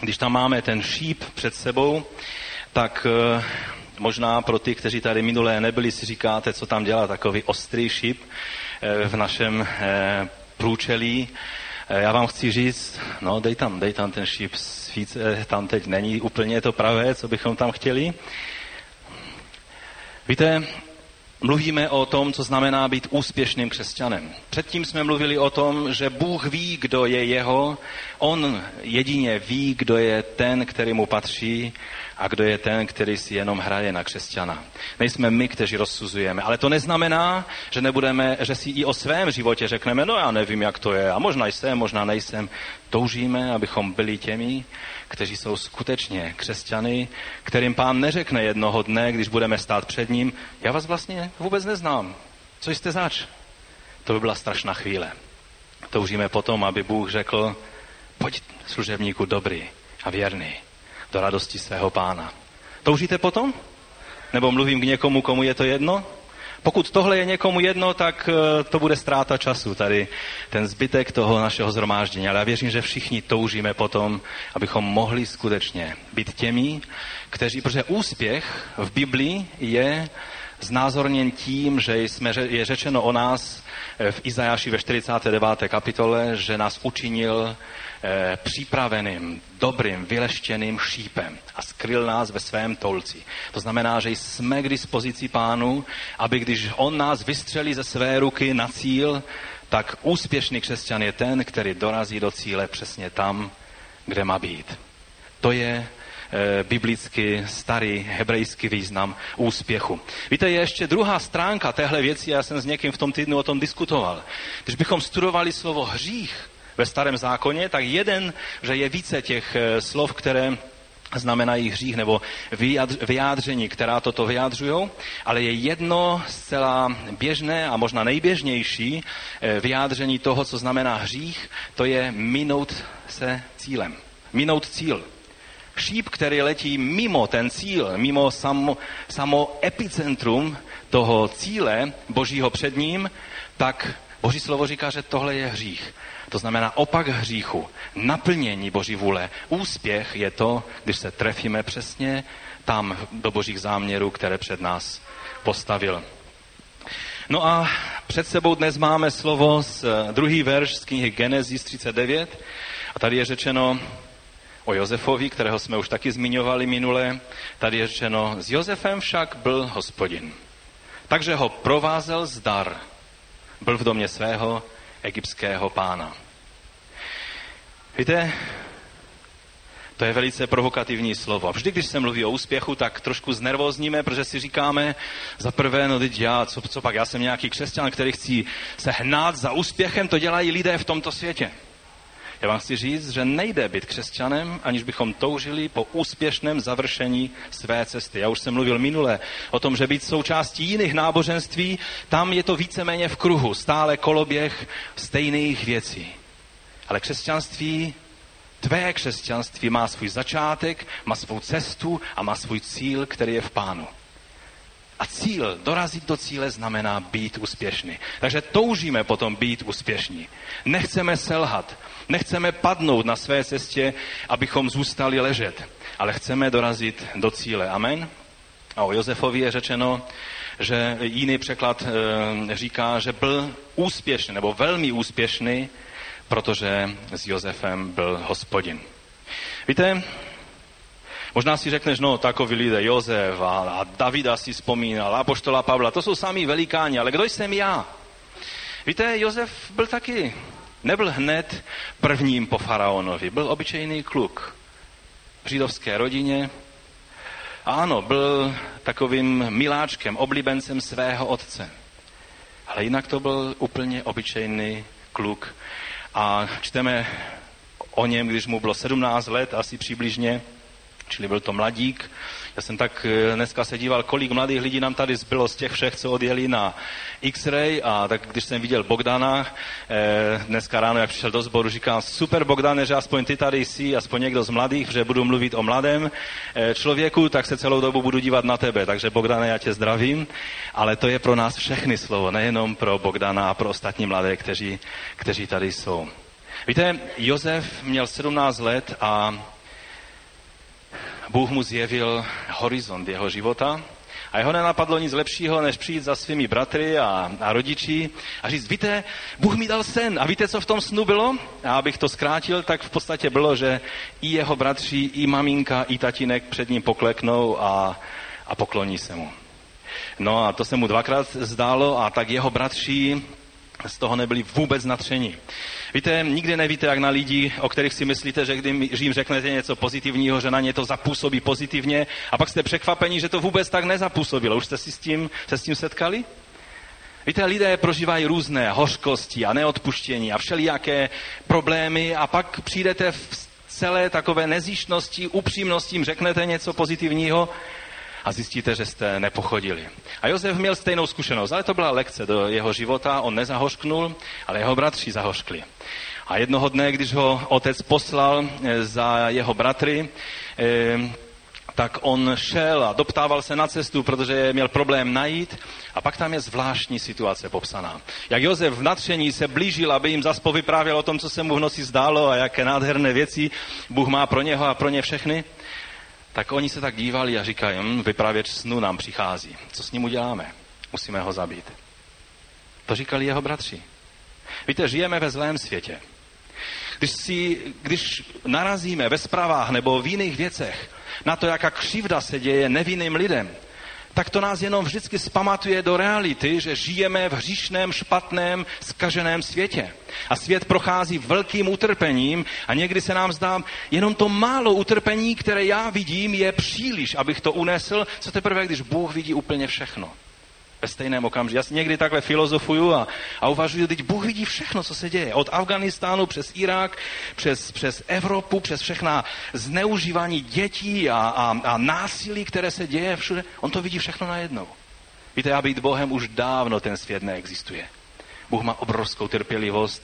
když tam máme ten šíp před sebou, tak eh, možná pro ty, kteří tady minulé nebyli, si říkáte, co tam dělá takový ostrý šíp eh, v našem eh, průčelí. Já vám chci říct, no dej tam, dej tam ten šíp, svíce tam teď není úplně to pravé, co bychom tam chtěli. Víte, mluvíme o tom, co znamená být úspěšným křesťanem. Předtím jsme mluvili o tom, že Bůh ví, kdo je jeho, on jedině ví, kdo je ten, který mu patří a kdo je ten, který si jenom hraje na křesťana. Nejsme my, kteří rozsuzujeme, ale to neznamená, že nebudeme, že si i o svém životě řekneme, no já nevím, jak to je, a možná jsem, možná nejsem. Toužíme, abychom byli těmi, kteří jsou skutečně křesťany, kterým pán neřekne jednoho dne, když budeme stát před ním, já vás vlastně vůbec neznám. Co jste zač? To by byla strašná chvíle. Toužíme potom, aby Bůh řekl, pojď služebníku dobrý a věrný do radosti svého pána. Toužíte potom? Nebo mluvím k někomu, komu je to jedno? Pokud tohle je někomu jedno, tak eh, to bude ztráta času, tady ten zbytek toho našeho zhromáždění. Ale já věřím, že všichni toužíme potom, abychom mohli skutečně být těmi, kteří, protože úspěch v Biblii je znázorněn tím, že jsme, je řečeno o nás eh, v Izajáši ve 49. kapitole, že nás učinil Eh, připraveným, dobrým, vyleštěným šípem a skryl nás ve svém tolci. To znamená, že jsme k dispozici pánu, aby když on nás vystřelí ze své ruky na cíl, tak úspěšný křesťan je ten, který dorazí do cíle přesně tam, kde má být. To je e, biblicky starý hebrejský význam úspěchu. Víte, je ještě druhá stránka téhle věci, já jsem s někým v tom týdnu o tom diskutoval. Když bychom studovali slovo hřích, ve starém zákoně, tak jeden, že je více těch eh, slov, které znamenají hřích nebo vyjádření, která toto vyjádřují, ale je jedno zcela běžné a možná nejběžnější eh, vyjádření toho, co znamená hřích, to je minout se cílem. Minout cíl. Šíp, který letí mimo ten cíl, mimo samo, samo epicentrum toho cíle božího před ním, tak boží slovo říká, že tohle je hřích. To znamená opak hříchu, naplnění Boží vůle. Úspěch je to, když se trefíme přesně tam do Božích záměrů, které před nás postavil. No a před sebou dnes máme slovo z eh, druhý verš z knihy Genesis 39 a tady je řečeno o Josefovi, kterého jsme už taky zmiňovali minule. Tady je řečeno, s Josefem však byl hospodin. Takže ho provázel zdar. Byl v domě svého egyptského pána. Víte, to je velice provokativní slovo. Vždy, když se mluví o úspěchu, tak trošku znervozníme, protože si říkáme, za prvé, no teď já, co, co pak, já jsem nějaký křesťan, který chci se hnát za úspěchem, to dělají lidé v tomto světě. Já vám chci říct, že nejde být křesťanem, aniž bychom toužili po úspěšném završení své cesty. Já už jsem mluvil minule o tom, že být součástí jiných náboženství, tam je to víceméně v kruhu, stále koloběh stejných věcí. Ale křesťanství, tvé křesťanství má svůj začátek, má svou cestu a má svůj cíl, který je v pánu. A cíl, dorazit do cíle, znamená být úspěšný. Takže toužíme potom být úspěšní. Nechceme selhat, nechceme padnout na své cestě, abychom zůstali ležet, ale chceme dorazit do cíle. Amen? A o Josefovi je řečeno, že jiný překlad e, říká, že byl úspěšný nebo velmi úspěšný, protože s Josefem byl hospodin. Víte, Možná si řekneš, no takový lidé, Jozef a, a Davida si vzpomínal, a poštola Pavla, to jsou sami velikáni, ale kdo jsem já? Víte, Jozef byl taky, nebyl hned prvním po faraonovi, byl obyčejný kluk v židovské rodině. A ano, byl takovým miláčkem, oblíbencem svého otce. Ale jinak to byl úplně obyčejný kluk. A čteme o něm, když mu bylo 17 let, asi přibližně, čili byl to mladík. Já jsem tak eh, dneska se díval, kolik mladých lidí nám tady zbylo z těch všech, co odjeli na X-ray a tak když jsem viděl Bogdana, eh, dneska ráno, jak přišel do sboru, říkám, super Bogdane, že aspoň ty tady jsi, aspoň někdo z mladých, že budu mluvit o mladém eh, člověku, tak se celou dobu budu dívat na tebe. Takže Bogdane, já tě zdravím, ale to je pro nás všechny slovo, nejenom pro Bogdana a pro ostatní mladé, kteří, kteří tady jsou. Víte, Josef měl 17 let a Bůh mu zjevil horizont jeho života a jeho nenapadlo nic lepšího, než přijít za svými bratry a, a rodiči a říct, víte, Bůh mi dal sen a víte, co v tom snu bylo? A abych to zkrátil, tak v podstatě bylo, že i jeho bratři, i maminka, i tatínek před ním pokleknou a, a pokloní se mu. No a to se mu dvakrát zdálo a tak jeho bratři z toho nebyli vůbec natření. Víte, nikdy nevíte, jak na lidi, o kterých si myslíte, že když jim řeknete něco pozitivního, že na ně to zapůsobí pozitivně a pak jste překvapení, že to vůbec tak nezapůsobilo. Už jste si s tím, se s tím setkali? Víte, lidé prožívají různé hořkosti a neodpuštění a všelijaké problémy a pak přijdete v celé takové nezíšnosti, upřímnosti, jim řeknete něco pozitivního a zjistíte, že jste nepochodili. A Josef měl stejnou zkušenost, ale to byla lekce do jeho života, on nezahořknul, ale jeho bratři zahořkli. A jednoho dne, když ho otec poslal eh, za jeho bratry, eh, tak on šel a doptával se na cestu, protože měl problém najít. A pak tam je zvláštní situace popsaná. Jak Josef v natření se blížil, aby jim zas povyprávěl o tom, co se mu v noci zdálo a jaké nádherné věci Bůh má pro něho a pro ně všechny, tak oni se tak dívali a říkají, hm, vypravěč snu nám přichází. Co s ním uděláme? Musíme ho zabít. To říkali jeho bratři. Víte, žijeme ve zlém světě. Když, si, když narazíme ve zprávách nebo v jiných věcech na to, jaká křivda se děje nevinným lidem, tak to nás jenom vždycky spamatuje do reality, že žijeme v hříšném, špatném, skaženém světě. A svět prochází velkým utrpením a někdy se nám zdá, jenom to málo utrpení, které já vidím, je příliš, abych to unesl, co teprve, když Bůh vidí úplně všechno ve stejném okamžiku. Já si někdy takhle filozofuju a, a uvažuji, teď Bůh vidí všechno, co se děje. Od Afganistánu přes Irák, přes, přes Evropu, přes všechna zneužívání dětí a, a, a násilí, které se děje všude. On to vidí všechno najednou. Víte, a být Bohem už dávno ten svět neexistuje. Bůh má obrovskou trpělivost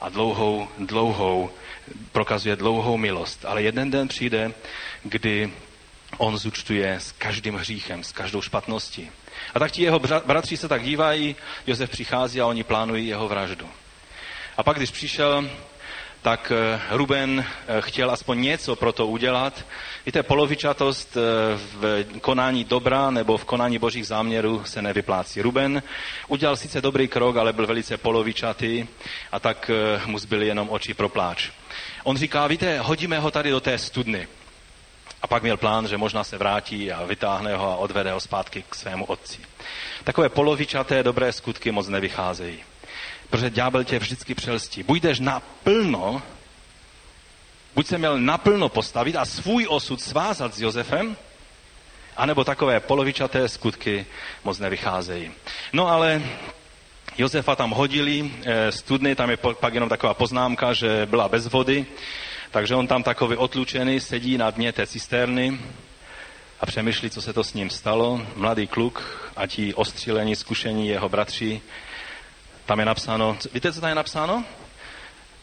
a dlouhou, dlouhou, prokazuje dlouhou milost. Ale jeden den přijde, kdy on zúčtuje s každým hříchem, s každou špatností. A tak ti jeho bratři se tak dívají, Josef přichází a oni plánují jeho vraždu. A pak, když přišel, tak eh, Ruben eh, chtěl aspoň něco pro to udělat. Víte, polovičatost eh, v konání dobra nebo v konání božích záměrů se nevyplácí. Ruben udělal sice dobrý krok, ale byl velice polovičatý a tak mu zbyly jenom oči pro pláč. On říká, víte, hodíme ho tady do té studny. A pak měl plán, že možná se vrátí a vytáhne ho a odvede ho zpátky k svému otci. Takové polovičaté dobré skutky moc nevycházejí. Protože ďábel tě vždycky přelstí. Buď jdeš naplno, buď se měl naplno postavit a svůj osud svázat s Josefem, anebo takové polovičaté skutky moc nevycházejí. No ale Josefa tam hodili, eh, studny, tam je pak jenom taková poznámka, že byla bez vody, takže on tam takový otlučený sedí na dně té cisterny a přemýšlí, co se to s ním stalo. Mladý kluk a ti ostřílení, zkušení jeho bratři. Tam je napsáno, víte, co tam je napsáno?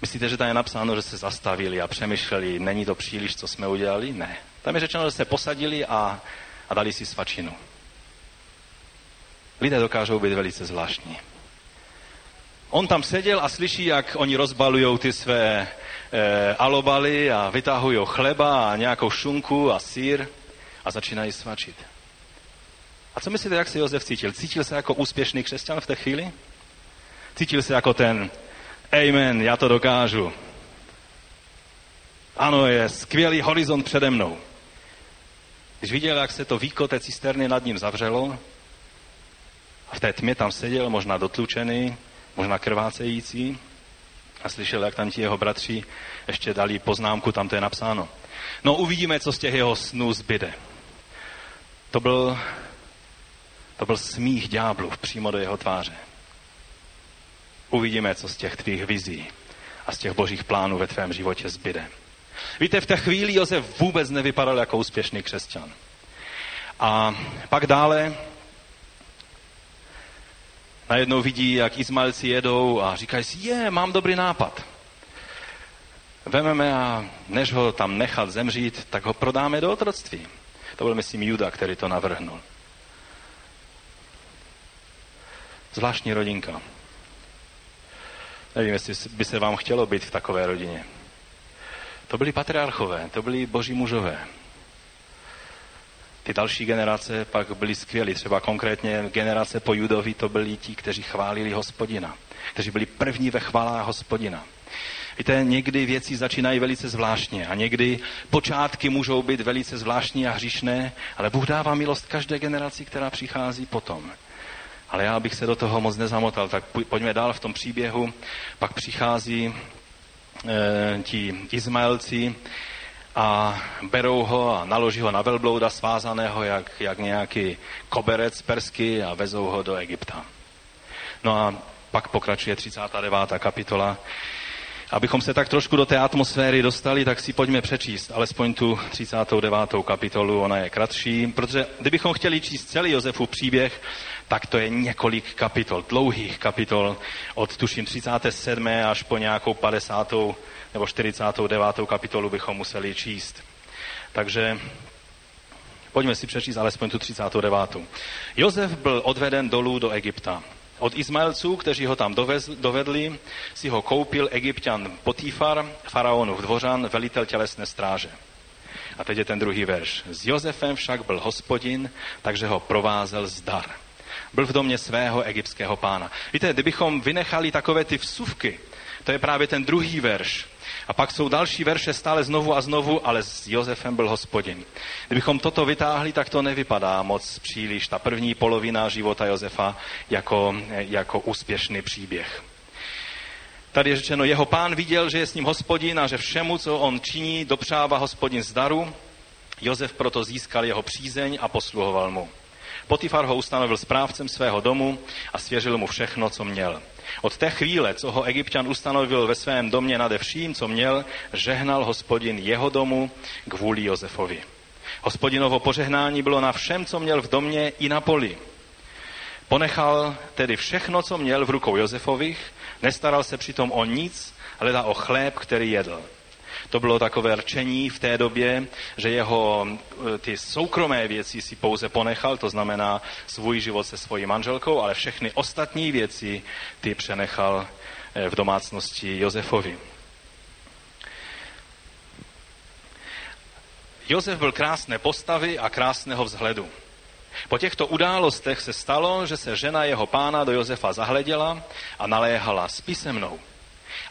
Myslíte, že tam je napsáno, že se zastavili a přemýšleli, není to příliš, co jsme udělali? Ne. Tam je řečeno, že se posadili a, a dali si svačinu. Lidé dokážou být velice zvláštní. On tam seděl a slyší, jak oni rozbalují ty své e, alobaly a vytahují chleba a nějakou šunku a sír a začínají svačit. A co myslíte, jak se Josef cítil? Cítil se jako úspěšný křesťan v té chvíli? Cítil se jako ten Amen, já to dokážu. Ano, je skvělý horizont přede mnou. Když viděl, jak se to víko té cisterny nad ním zavřelo, a v té tmě tam seděl, možná dotlučený, možná krvácející, a slyšel, jak tam ti jeho bratři ještě dali poznámku, tam to je napsáno. No uvidíme, co z těch jeho snů zbyde. To byl, to byl smích ďáblu přímo do jeho tváře. Uvidíme, co z těch tvých vizí a z těch božích plánů ve tvém životě zbyde. Víte, v té chvíli Josef vůbec nevypadal jako úspěšný křesťan. A pak dále najednou vidí, jak Izmaelci jedou a říkají si, je, mám dobrý nápad. Vememe a než ho tam nechat zemřít, tak ho prodáme do otroctví. To byl, myslím, Juda, který to navrhnul. Zvláštní rodinka. Nevím, jestli by se vám chtělo být v takové rodině. To byli patriarchové, to byli boží mužové. Ty další generace pak byly skvělí. Třeba konkrétně generace po Judovi to byli ti, kteří chválili hospodina. Kteří byli první ve chvalách hospodina. Víte, někdy věci začínají velice zvláštně a někdy počátky můžou být velice zvláštní a hříšné, ale Bůh dává milost každé generaci, která přichází potom. Ale já bych se do toho moc nezamotal, tak pojďme dál v tom příběhu. Pak přichází e, ti Izmaelci a berou ho a naloží ho na velblouda svázaného jak, jak nějaký koberec persky a vezou ho do Egypta. No a pak pokračuje 39. kapitola. Abychom se tak trošku do té atmosféry dostali, tak si pojďme přečíst alespoň tu 39. kapitolu, ona je kratší, protože kdybychom chtěli číst celý Josefův příběh, tak to je několik kapitol, dlouhých kapitol, od tuším 37. až po nějakou 50. nebo 49. kapitolu bychom museli číst. Takže pojďme si přečíst alespoň tu 39. Josef byl odveden dolů do Egypta. Od Izmaelců, kteří ho tam dovedli, si ho koupil egyptian Potifar, faraonův dvořan, velitel tělesné stráže. A teď je ten druhý verš. S Josefem však byl hospodin, takže ho provázel zdar. Byl v domě svého egyptského pána. Víte, kdybychom vynechali takové ty vsuvky, to je právě ten druhý verš, a pak jsou další verše stále znovu a znovu, ale s Josefem byl hospodin. Kdybychom toto vytáhli, tak to nevypadá moc příliš. Ta první polovina života Josefa jako, jako úspěšný příběh. Tady je řečeno, jeho pán viděl, že je s ním hospodin a že všemu, co on činí, dopřává hospodin zdaru. Josef proto získal jeho přízeň a posluhoval mu. Potifar ho ustanovil správcem svého domu a svěřil mu všechno, co měl. Od té chvíle, co ho egyptian ustanovil ve svém domě nade vším, co měl, žehnal hospodin jeho domu kvůli Josefovi. Hospodinovo požehnání bylo na všem, co měl v domě i na poli. Ponechal tedy všechno, co měl v rukou Josefových, nestaral se přitom o nic, ale o chléb, který jedl. To bylo takové rčení v té době, že jeho eh, ty soukromé věci si pouze ponechal, to znamená svůj život se svojí manželkou, ale všechny ostatní věci ty přenechal eh, v domácnosti Josefovi. Josef byl krásné postavy a krásného vzhledu. Po těchto událostech se stalo, že se žena jeho pána do Josefa zahleděla a naléhala, spí se mnou.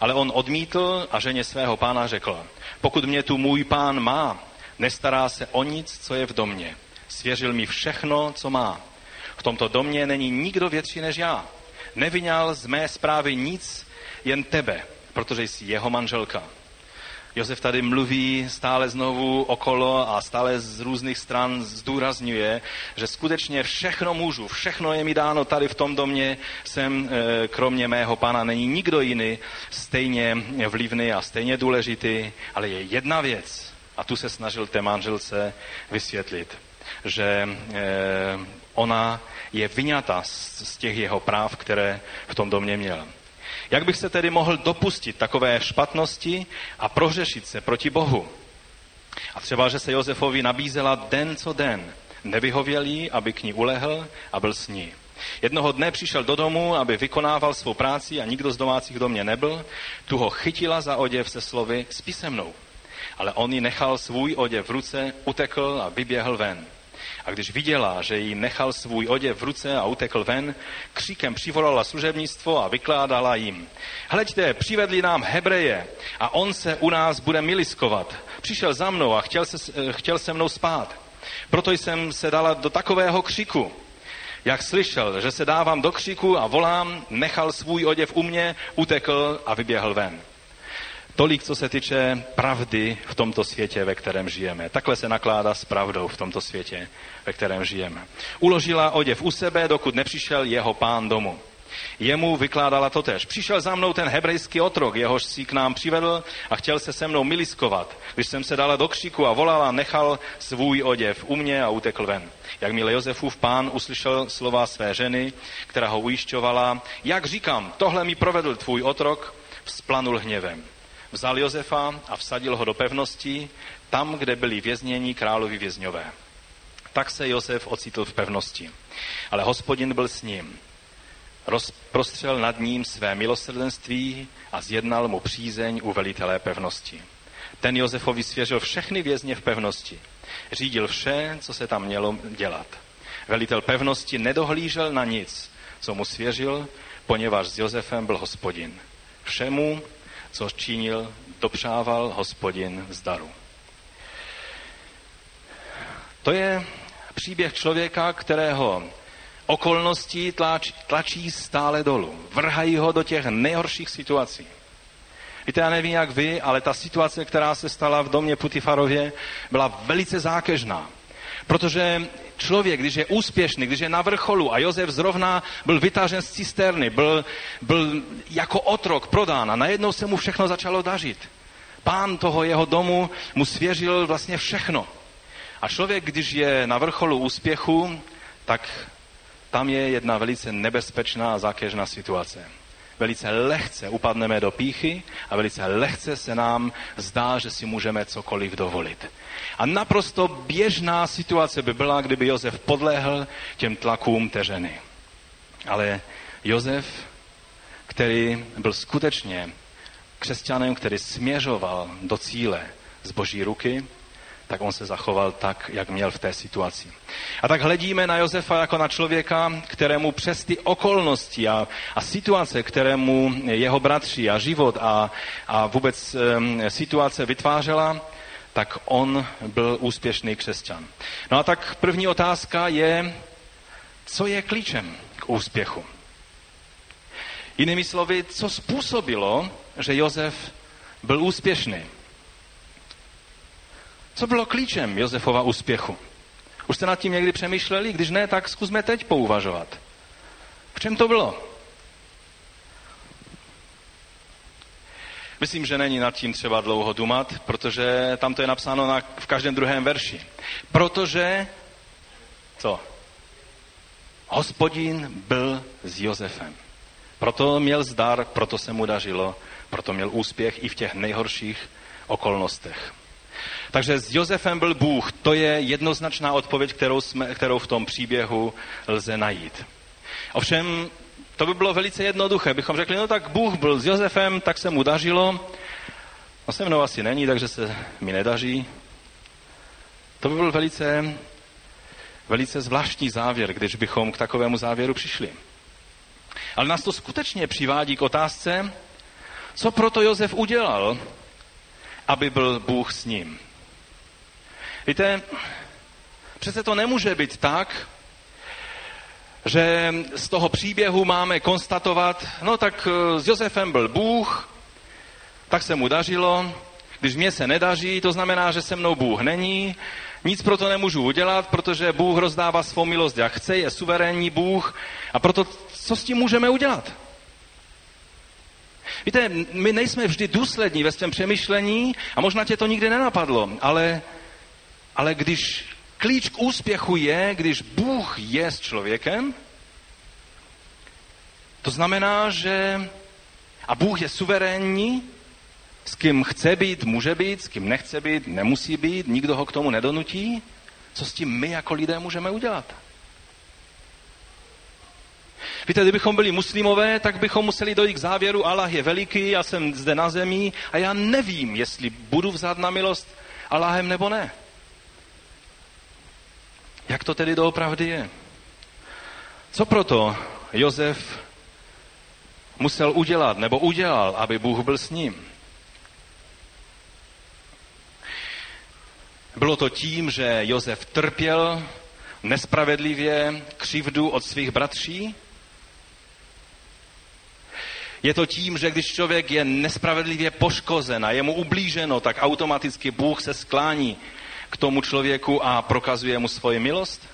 Ale on odmítl a ženě svého pána řekl, pokud mě tu můj pán má, nestará se o nic, co je v domě. Svěřil mi všechno, co má. V tomto domě není nikdo větší než já. Nevyňal z mé zprávy nic, jen tebe, protože jsi jeho manželka. Josef tady mluví stále znovu okolo a stále z různých stran zdůrazňuje, že skutečně všechno můžu, všechno je mi dáno tady v tom domě, jsem e, kromě mého pana není nikdo jiný stejně vlivný a stejně důležitý, ale je jedna věc, a tu se snažil té manželce vysvětlit, že e, ona je vyňata z těch jeho práv, které v tom domě měl. Jak bych se tedy mohl dopustit takové špatnosti a prohřešit se proti Bohu? A třeba, že se Josefovi nabízela den co den. Nevyhověl jí, aby k ní ulehl a byl s ní. Jednoho dne přišel do domu, aby vykonával svou práci a nikdo z domácích do mě nebyl. Tu ho chytila za oděv se slovy spí se mnou. Ale on ji nechal svůj oděv v ruce, utekl a vyběhl ven. A když viděla, že jí nechal svůj oděv v ruce a utekl ven, kříkem přivolala služebnictvo a vykládala jim. Hleďte, přivedli nám Hebreje a on se u nás bude miliskovat. Přišel za mnou a chtěl se, eh, chtěl se mnou spát. Proto jsem se dala do takového křiku. Jak slyšel, že se dávám do křiku a volám, nechal svůj oděv u mě, utekl a vyběhl ven. Tolik, co se týče pravdy v tomto světě, ve kterém žijeme. Takhle se nakládá s pravdou v tomto světě, ve kterém žijeme. Uložila oděv u sebe, dokud nepřišel jeho pán domů. Jemu vykládala to tež. Přišel za mnou ten hebrejský otrok, jehož si k nám přivedl a chtěl se se mnou miliskovat. Když jsem se dala do křiku a volala, nechal svůj oděv u mě a utekl ven. Jakmile Josefův pán uslyšel slova své ženy, která ho ujišťovala, jak říkám, tohle mi provedl tvůj otrok, vzplanul hněvem vzal Josefa a vsadil ho do pevnosti, tam, kde byli vězněni královi vězňové. Tak se Josef ocitl v pevnosti. Ale hospodin byl s ním. Rozprostřel nad ním své milosrdenství a zjednal mu přízeň u velitelé pevnosti. Ten Josefovi svěřil všechny vězně v pevnosti. řídil vše, co se tam mělo dělat. Velitel pevnosti nedohlížel na nic, co mu svěřil, poněvadž s Josefem byl hospodin. Všemu, co činil, dopřával hospodin z daru. To je příběh člověka, kterého okolnosti tlač, tlačí stále dolů. Vrhají ho do těch nejhorších situací. Víte, já nevím jak vy, ale ta situace, která se stala v domě Putifarově, byla velice zákežná. Protože člověk, když je úspěšný, když je na vrcholu a Josef zrovna byl vytažen z cisterny, byl, byl jako otrok prodán a najednou se mu všechno začalo dařit. Pán toho jeho domu mu svěřil vlastně všechno. A člověk, když je na vrcholu úspěchu, tak tam je jedna velice nebezpečná a zákežná situace. Velice lehce upadneme do píchy a velice lehce se nám zdá, že si můžeme cokoliv dovolit. A naprosto běžná situace by byla, kdyby Josef podléhl těm tlakům té ženy. Ale Josef, který byl skutečně křesťanem, který směřoval do cíle z boží ruky, tak on se zachoval tak, jak měl v té situaci. A tak hledíme na Josefa jako na člověka, kterému přes ty okolnosti a, a situace, kterému jeho bratři a život a, a vůbec um, situace vytvářela, tak on byl úspěšný křesťan. No a tak první otázka je, co je klíčem k úspěchu? Jinými slovy, co způsobilo, že Josef byl úspěšný? Co bylo klíčem Josefova úspěchu? Už jste nad tím někdy přemýšleli? Když ne, tak zkusme teď pouvažovat. V čem to bylo? Myslím, že není nad tím třeba dlouho dumat, protože tam to je napsáno na, v každém druhém verši. Protože, co? Hospodin byl s Josefem. Proto měl zdar, proto se mu dařilo, proto měl úspěch i v těch nejhorších okolnostech. Takže s Josefem byl Bůh. To je jednoznačná odpověď, kterou, jsme, kterou v tom příběhu lze najít. Ovšem, to by bylo velice jednoduché. Bychom řekli, no tak Bůh byl s Josefem, tak se mu dařilo. No se mnou asi není, takže se mi nedaří. To by byl velice, velice zvláštní závěr, když bychom k takovému závěru přišli. Ale nás to skutečně přivádí k otázce, co proto Josef udělal, aby byl Bůh s ním. Víte, přece to nemůže být tak, že z toho příběhu máme konstatovat, no tak eh, s Josefem byl Bůh, tak se mu dařilo, když mě se nedaří, to znamená, že se mnou Bůh není, nic pro to nemůžu udělat, protože Bůh rozdává svou milost, jak chce, je suverénní Bůh. A proto co s tím můžeme udělat? Víte, my nejsme vždy důslední ve svém přemýšlení a možná tě to nikdy nenapadlo, ale, ale když klíč k úspěchu je, když Bůh je s člověkem, to znamená, že a Bůh je suverénní, s kým chce být, může být, s kým nechce být, nemusí být, nikdo ho k tomu nedonutí. Co s tím my jako lidé můžeme udělat? Víte, kdybychom byli muslimové, tak bychom museli dojít k závěru, Allah je veliký, já jsem zde na zemi a já nevím, jestli budu vzát na milost Allahem nebo ne. Jak to tedy doopravdy je? Co proto Josef musel udělat nebo udělal, aby Bůh byl s ním? Bylo to tím, že Josef trpěl nespravedlivě křivdu od svých bratří? Je to tím, že když člověk je nespravedlivě poškozen a je mu ublíženo, tak automaticky Bůh se sklání k tomu člověku a prokazuje mu svoji milost?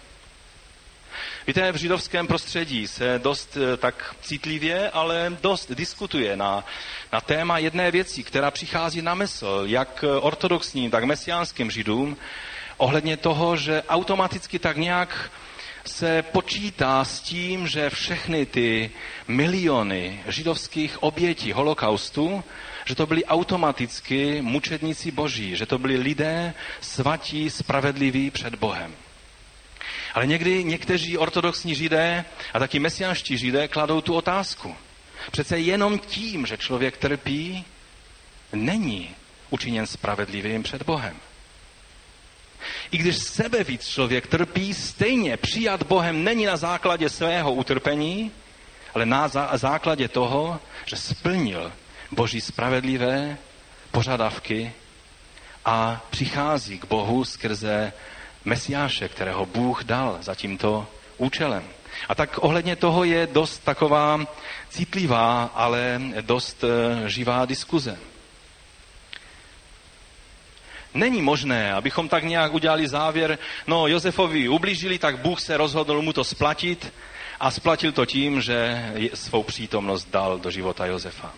Víte, v židovském prostředí se dost eh, tak citlivě, ale dost diskutuje na, na téma jedné věci, která přichází na mysl, jak ortodoxním, tak mesiánským židům, ohledně toho, že automaticky tak nějak se počítá s tím, že všechny ty miliony židovských obětí holokaustu, že to byli automaticky mučedníci boží, že to byli lidé svatí, spravedliví před Bohem. Ale někdy někteří ortodoxní židé a taky mesianští židé kladou tu otázku. Přece jenom tím, že člověk trpí, není učiněn spravedlivým před Bohem. I když sebevíc člověk trpí, stejně přijat Bohem není na základě svého utrpení, ale na základě toho, že splnil Boží spravedlivé požadavky a přichází k Bohu skrze Mesiáše, kterého Bůh dal za tímto účelem. A tak ohledně toho je dost taková citlivá, ale dost eh, živá diskuze. Není možné, abychom tak nějak udělali závěr, no Josefovi ublížili, tak Bůh se rozhodl mu to splatit a splatil to tím, že svou přítomnost dal do života Josefa.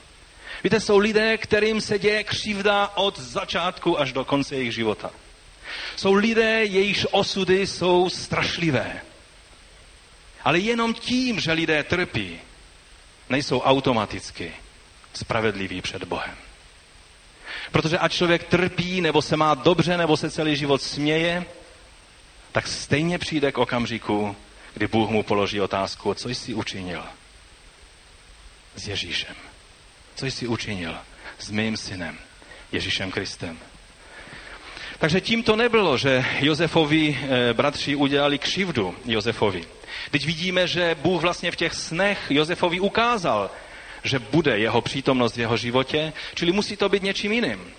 Víte, jsou lidé, kterým se děje křivda od začátku až do konce jejich života. Jsou lidé, jejichž osudy jsou strašlivé. Ale jenom tím, že lidé trpí, nejsou automaticky spravedliví před Bohem. Protože ať člověk trpí, nebo se má dobře, nebo se celý život směje, tak stejně přijde k okamžiku, kdy Bůh mu položí otázku, co jsi učinil s Ježíšem. Co jsi učinil s mým synem, Ježíšem Kristem. Takže tím to nebylo, že Josefovi eh, bratři udělali křivdu Josefovi. Teď vidíme, že Bůh vlastně v těch snech Josefovi ukázal, že bude jeho přítomnost v jeho životě, čili musí to být něčím jiným.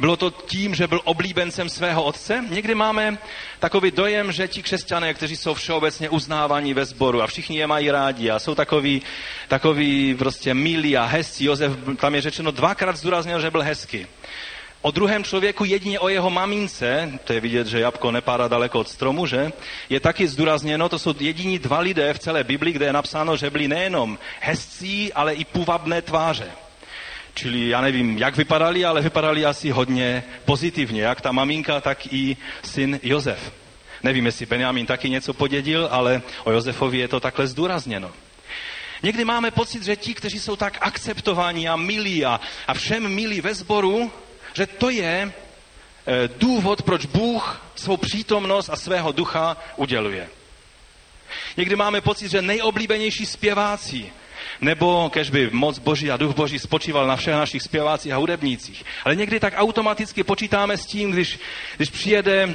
Bylo to tím, že byl oblíbencem svého otce? Někdy máme takový dojem, že ti křesťané, kteří jsou všeobecně uznávaní ve sboru a všichni je mají rádi a jsou takový, takový prostě milí a hezcí. Josef, tam je řečeno, dvakrát zdůraznil, že byl hezký. O druhém člověku jedině o jeho mamince, to je vidět, že jabko nepádá daleko od stromu, že? Je taky zdůrazněno, to jsou jediní dva lidé v celé Bibli, kde je napsáno, že byli nejenom hezcí, ale i půvabné tváře. Čili já nevím, jak vypadali, ale vypadali asi hodně pozitivně, jak ta maminka, tak i syn Josef. Nevím, jestli Benjamin taky něco podědil, ale o Josefovi je to takhle zdůrazněno. Někdy máme pocit, že ti, kteří jsou tak akceptovaní a milí a, a všem milí ve sboru, že to je e, důvod, proč Bůh svou přítomnost a svého ducha uděluje. Někdy máme pocit, že nejoblíbenější zpěváci, nebo kež by moc Boží a duch Boží spočíval na všech našich zpěvácích a hudebnících. Ale někdy tak automaticky počítáme s tím, když, když přijede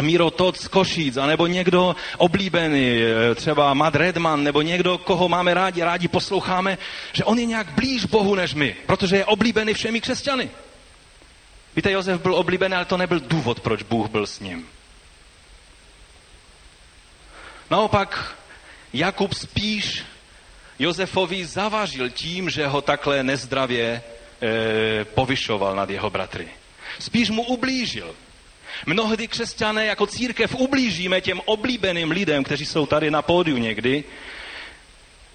Miro Todd z Košíc, nebo někdo oblíbený, e, třeba Matt Redman, nebo někdo, koho máme rádi, rádi posloucháme, že on je nějak blíž Bohu než my, protože je oblíbený všemi křesťany. Víte, Josef byl oblíbený, ale to nebyl důvod, proč Bůh byl s ním. Naopak, Jakub spíš Josefovi zavařil tím, že ho takhle nezdravě e, povyšoval nad jeho bratry. Spíš mu ublížil. Mnohdy křesťané jako církev ublížíme těm oblíbeným lidem, kteří jsou tady na pódiu někdy,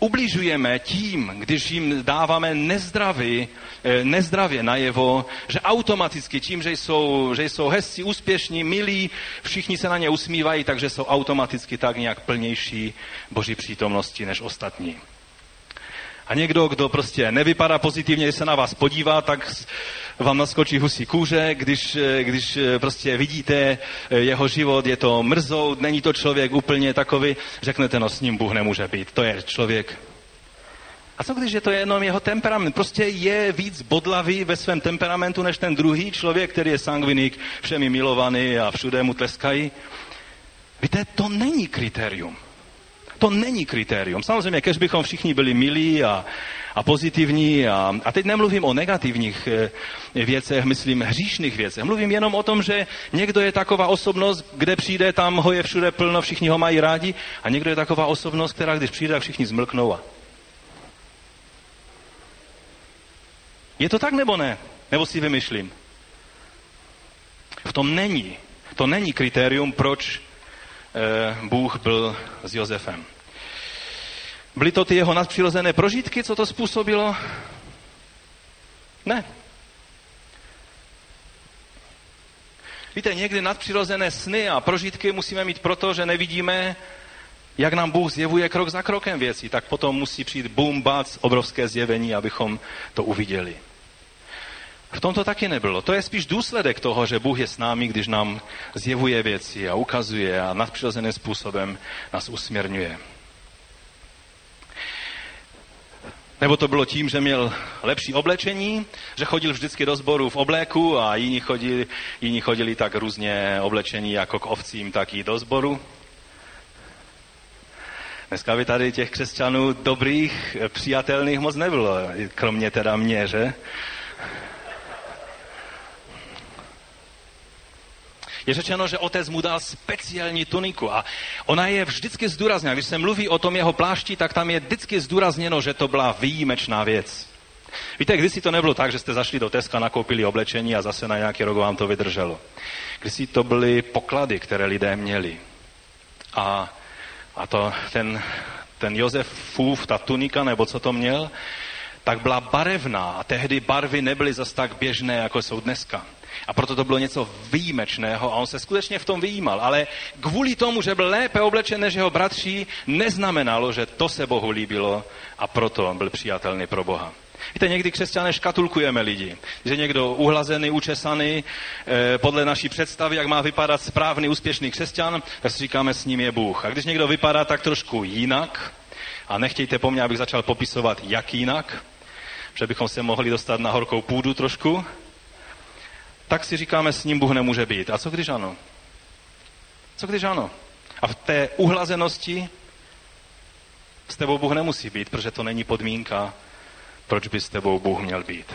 ubližujeme tím, když jim dáváme nezdravý, eh, nezdravě najevo, že automaticky tím, že jsou, že jsou hezcí, úspěšní, milí, všichni se na ně usmívají, takže jsou automaticky tak nějak plnější boží přítomnosti než ostatní. A někdo, kdo prostě nevypadá pozitivně, když se na vás podívá, tak vám naskočí husí kůže, když, když prostě vidíte jeho život, je to mrzout, není to člověk úplně takový, řeknete, no s ním Bůh nemůže být, to je člověk. A co když je to jenom jeho temperament? Prostě je víc bodlavý ve svém temperamentu než ten druhý člověk, který je sangvinik, všemi milovaný a všude mu tleskají. Víte, to není kritérium. To není kritérium. Samozřejmě, když bychom všichni byli milí a, a pozitivní, a, a teď nemluvím o negativních e, věcech, myslím hříšných věcech. Mluvím jenom o tom, že někdo je taková osobnost, kde přijde, tam ho je všude plno, všichni ho mají rádi, a někdo je taková osobnost, která když přijde, všichni zmlknou. A... Je to tak nebo ne? Nebo si vymyšlím? V tom není. To není kritérium, proč Eh, Bůh byl s Josefem. Byly to ty jeho nadpřirozené prožitky, co to způsobilo? Ne. Víte, někdy nadpřirozené sny a prožitky musíme mít proto, že nevidíme, jak nám Bůh zjevuje krok za krokem věcí, tak potom musí přijít boom, bac, obrovské zjevení, abychom to uviděli. V tom to taky nebylo. To je spíš důsledek toho, že Bůh je s námi, když nám zjevuje věci a ukazuje a nadpřirozeným způsobem nás usměrňuje. Nebo to bylo tím, že měl lepší oblečení, že chodil vždycky do sboru v obléku a jiní chodili, jiní chodili tak různě oblečení jako k ovcím, tak i do sboru. Dneska by tady těch křesťanů dobrých, přijatelných moc nebylo, kromě teda mě, že? Je řečeno, že otec mu dal speciální tuniku a ona je vždycky zdůrazněna. Když se mluví o tom jeho plášti, tak tam je vždycky zdůrazněno, že to byla výjimečná věc. Víte, když si to nebylo tak, že jste zašli do Teska, nakoupili oblečení a zase na nějaký rok vám to vydrželo. Když si to byly poklady, které lidé měli. A, a to, ten, ten Josef Fův, ta tunika, nebo co to měl, tak byla barevná a tehdy barvy nebyly zas tak běžné, jako jsou dneska. A proto to bylo něco výjimečného a on se skutečně v tom vyjímal. Ale kvůli tomu, že byl lépe oblečen než jeho bratří, neznamenalo, že to se Bohu líbilo a proto byl přijatelný pro Boha. Víte, někdy křesťané škatulkujeme lidi. Že někdo uhlazený, učesaný, eh, podle naší představy, jak má vypadat správný, úspěšný křesťan, tak si říkáme, s ním je Bůh. A když někdo vypadá tak trošku jinak, a nechtějte po mně, abych začal popisovat, jak jinak, že bychom se mohli dostat na horkou půdu trošku, tak si říkáme, s ním Bůh nemůže být. A co když ano? Co když ano? A v té uhlazenosti s tebou Bůh nemusí být, protože to není podmínka, proč by s tebou Bůh měl být.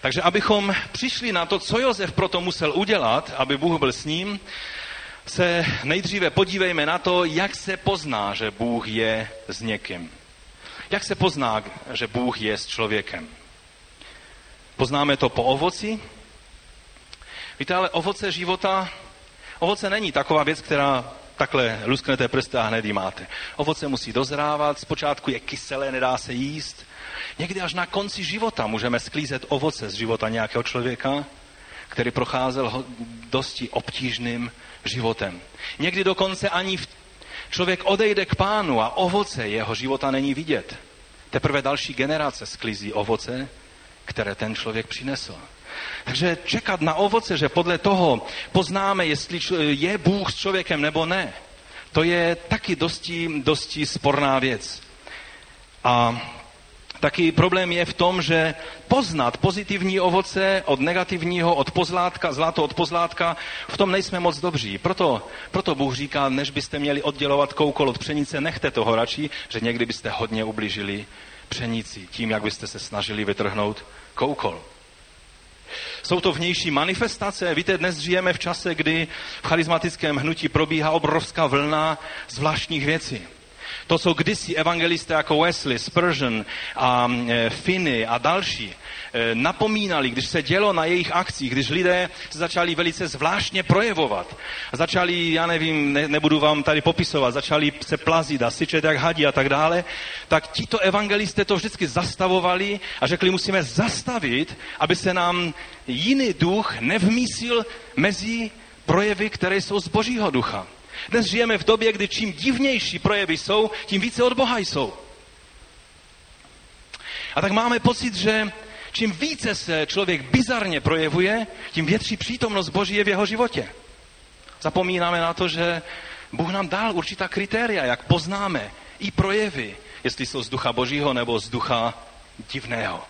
Takže abychom přišli na to, co Josef proto musel udělat, aby Bůh byl s ním, se nejdříve podívejme na to, jak se pozná, že Bůh je s někým. Jak se pozná, že Bůh je s člověkem? Poznáme to po ovoci. Víte, ale ovoce života, ovoce není taková věc, která takhle lusknete prsty a hned ji máte. Ovoce musí dozrávat, zpočátku je kyselé, nedá se jíst. Někdy až na konci života můžeme sklízet ovoce z života nějakého člověka, který procházel dosti obtížným životem. Někdy dokonce ani v člověk odejde k pánu a ovoce jeho života není vidět. Teprve další generace sklízí ovoce které ten člověk přinesl. Takže čekat na ovoce, že podle toho poznáme, jestli je Bůh s člověkem nebo ne, to je taky dosti, dosti sporná věc. A taky problém je v tom, že poznat pozitivní ovoce od negativního, od pozlátka, zlato od pozlátka, v tom nejsme moc dobří. Proto, proto Bůh říká, než byste měli oddělovat koukol od pšenice, nechte toho radši, že někdy byste hodně ublížili pšenici, tím, jak byste se snažili vytrhnout koukol. Jsou to vnější manifestace. Víte, dnes žijeme v čase, kdy v charismatickém hnutí probíhá obrovská vlna zvláštních věcí. To, co kdysi evangelisté jako Wesley, Spurgeon a e, Finney a další napomínali, když se dělo na jejich akcích, když lidé se začali velice zvláštně projevovat. Začali, já nevím, ne, nebudu vám tady popisovat, začali se plazit a syčet jak hadí a tak dále, tak tito evangelisté to vždycky zastavovali a řekli, musíme zastavit, aby se nám jiný duch nevmísil mezi projevy, které jsou z božího ducha. Dnes žijeme v době, kdy čím divnější projevy jsou, tím více od Boha jsou. A tak máme pocit, že čím více se člověk bizarně projevuje, tím větší přítomnost Boží je v jeho životě. Zapomínáme na to, že Bůh nám dal určitá kritéria, jak poznáme i projevy, jestli jsou z ducha Božího nebo z ducha divného.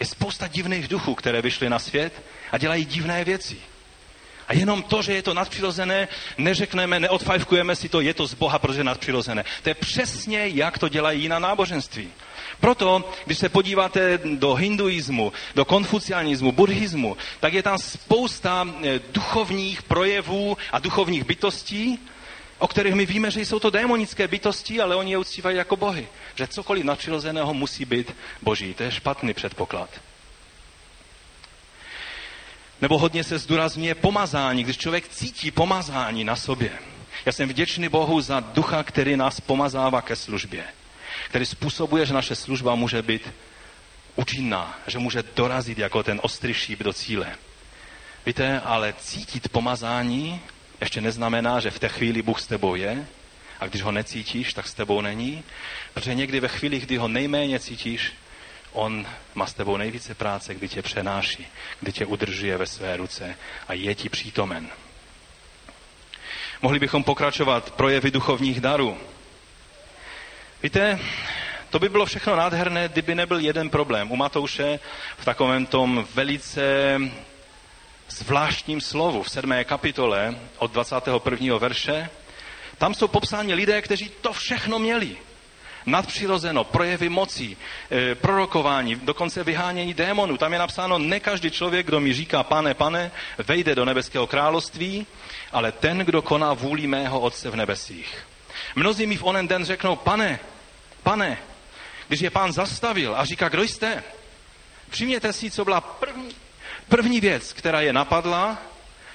Je spousta divných duchů, které vyšly na svět a dělají divné věci. A jenom to, že je to nadpřirozené, neřekneme, neodfajfkujeme si to, je to z Boha, protože je nadpřirozené. To je přesně, jak to dělají na náboženství. Proto, když se podíváte do hinduismu, do konfucianismu, buddhismu, tak je tam spousta eh, duchovních projevů a duchovních bytostí, o kterých my víme, že jsou to démonické bytosti, ale oni je uctívají jako bohy. Že cokoliv nadpřirozeného musí být boží. To je špatný předpoklad. Nebo hodně se zdůrazňuje pomazání, když člověk cítí pomazání na sobě. Já jsem vděčný Bohu za ducha, který nás pomazává ke službě. Který způsobuje, že naše služba může být účinná, že může dorazit jako ten ostrý šíp do cíle. Víte, ale cítit pomazání ještě neznamená, že v té chvíli Bůh s tebou je, a když ho necítíš, tak s tebou není, protože někdy ve chvíli, kdy ho nejméně cítíš, On má s tebou nejvíce práce, kdy tě přenáší, kdy tě udržuje ve své ruce a je ti přítomen. Mohli bychom pokračovat projevy duchovních darů. Víte, To by bylo všechno nádherné, kdyby nebyl jeden problém. U Matouše v takovém tom velice zvláštním slovu v sedmé kapitole od 21. verše, tam jsou popsáni lidé, kteří to všechno měli. Nadpřirozeno, projevy mocí, e, prorokování, dokonce vyhánění démonů. Tam je napsáno, ne každý člověk, kdo mi říká, pane, pane, vejde do nebeského království, ale ten, kdo koná vůli mého Otce v nebesích. Mnozí mi v onen den řeknou, pane, pane, když je pán zastavil a říká, kdo jste? Všimněte si, co byla první, první věc, která je napadla,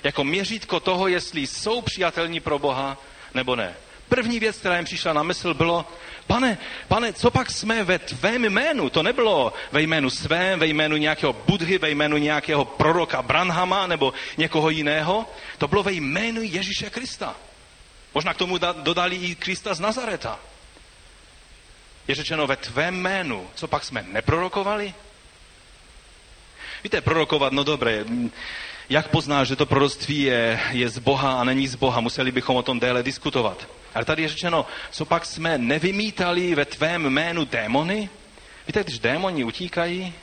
jako měřítko toho, jestli jsou přijatelní pro Boha nebo ne. První věc, která jim přišla na mysl, bylo, pane, pane, co pak jsme ve tvém jménu? To nebylo ve jménu svém, ve jménu nějakého Budhy, ve jménu nějakého proroka Branhama nebo někoho jiného. To bylo ve jménu Ježíše Krista. Možná k tomu dodali i Krista z Nazareta. Je řečeno ve tvém jménu. Co pak jsme neprorokovali? Víte, prorokovat, no dobré, jak poznáš, že to proroctví je, je z Boha a není z Boha? Museli bychom o tom déle diskutovat. Ale tady je řečeno, co pak jsme nevymítali ve tvém jménu démony? Víte, když démoni utíkají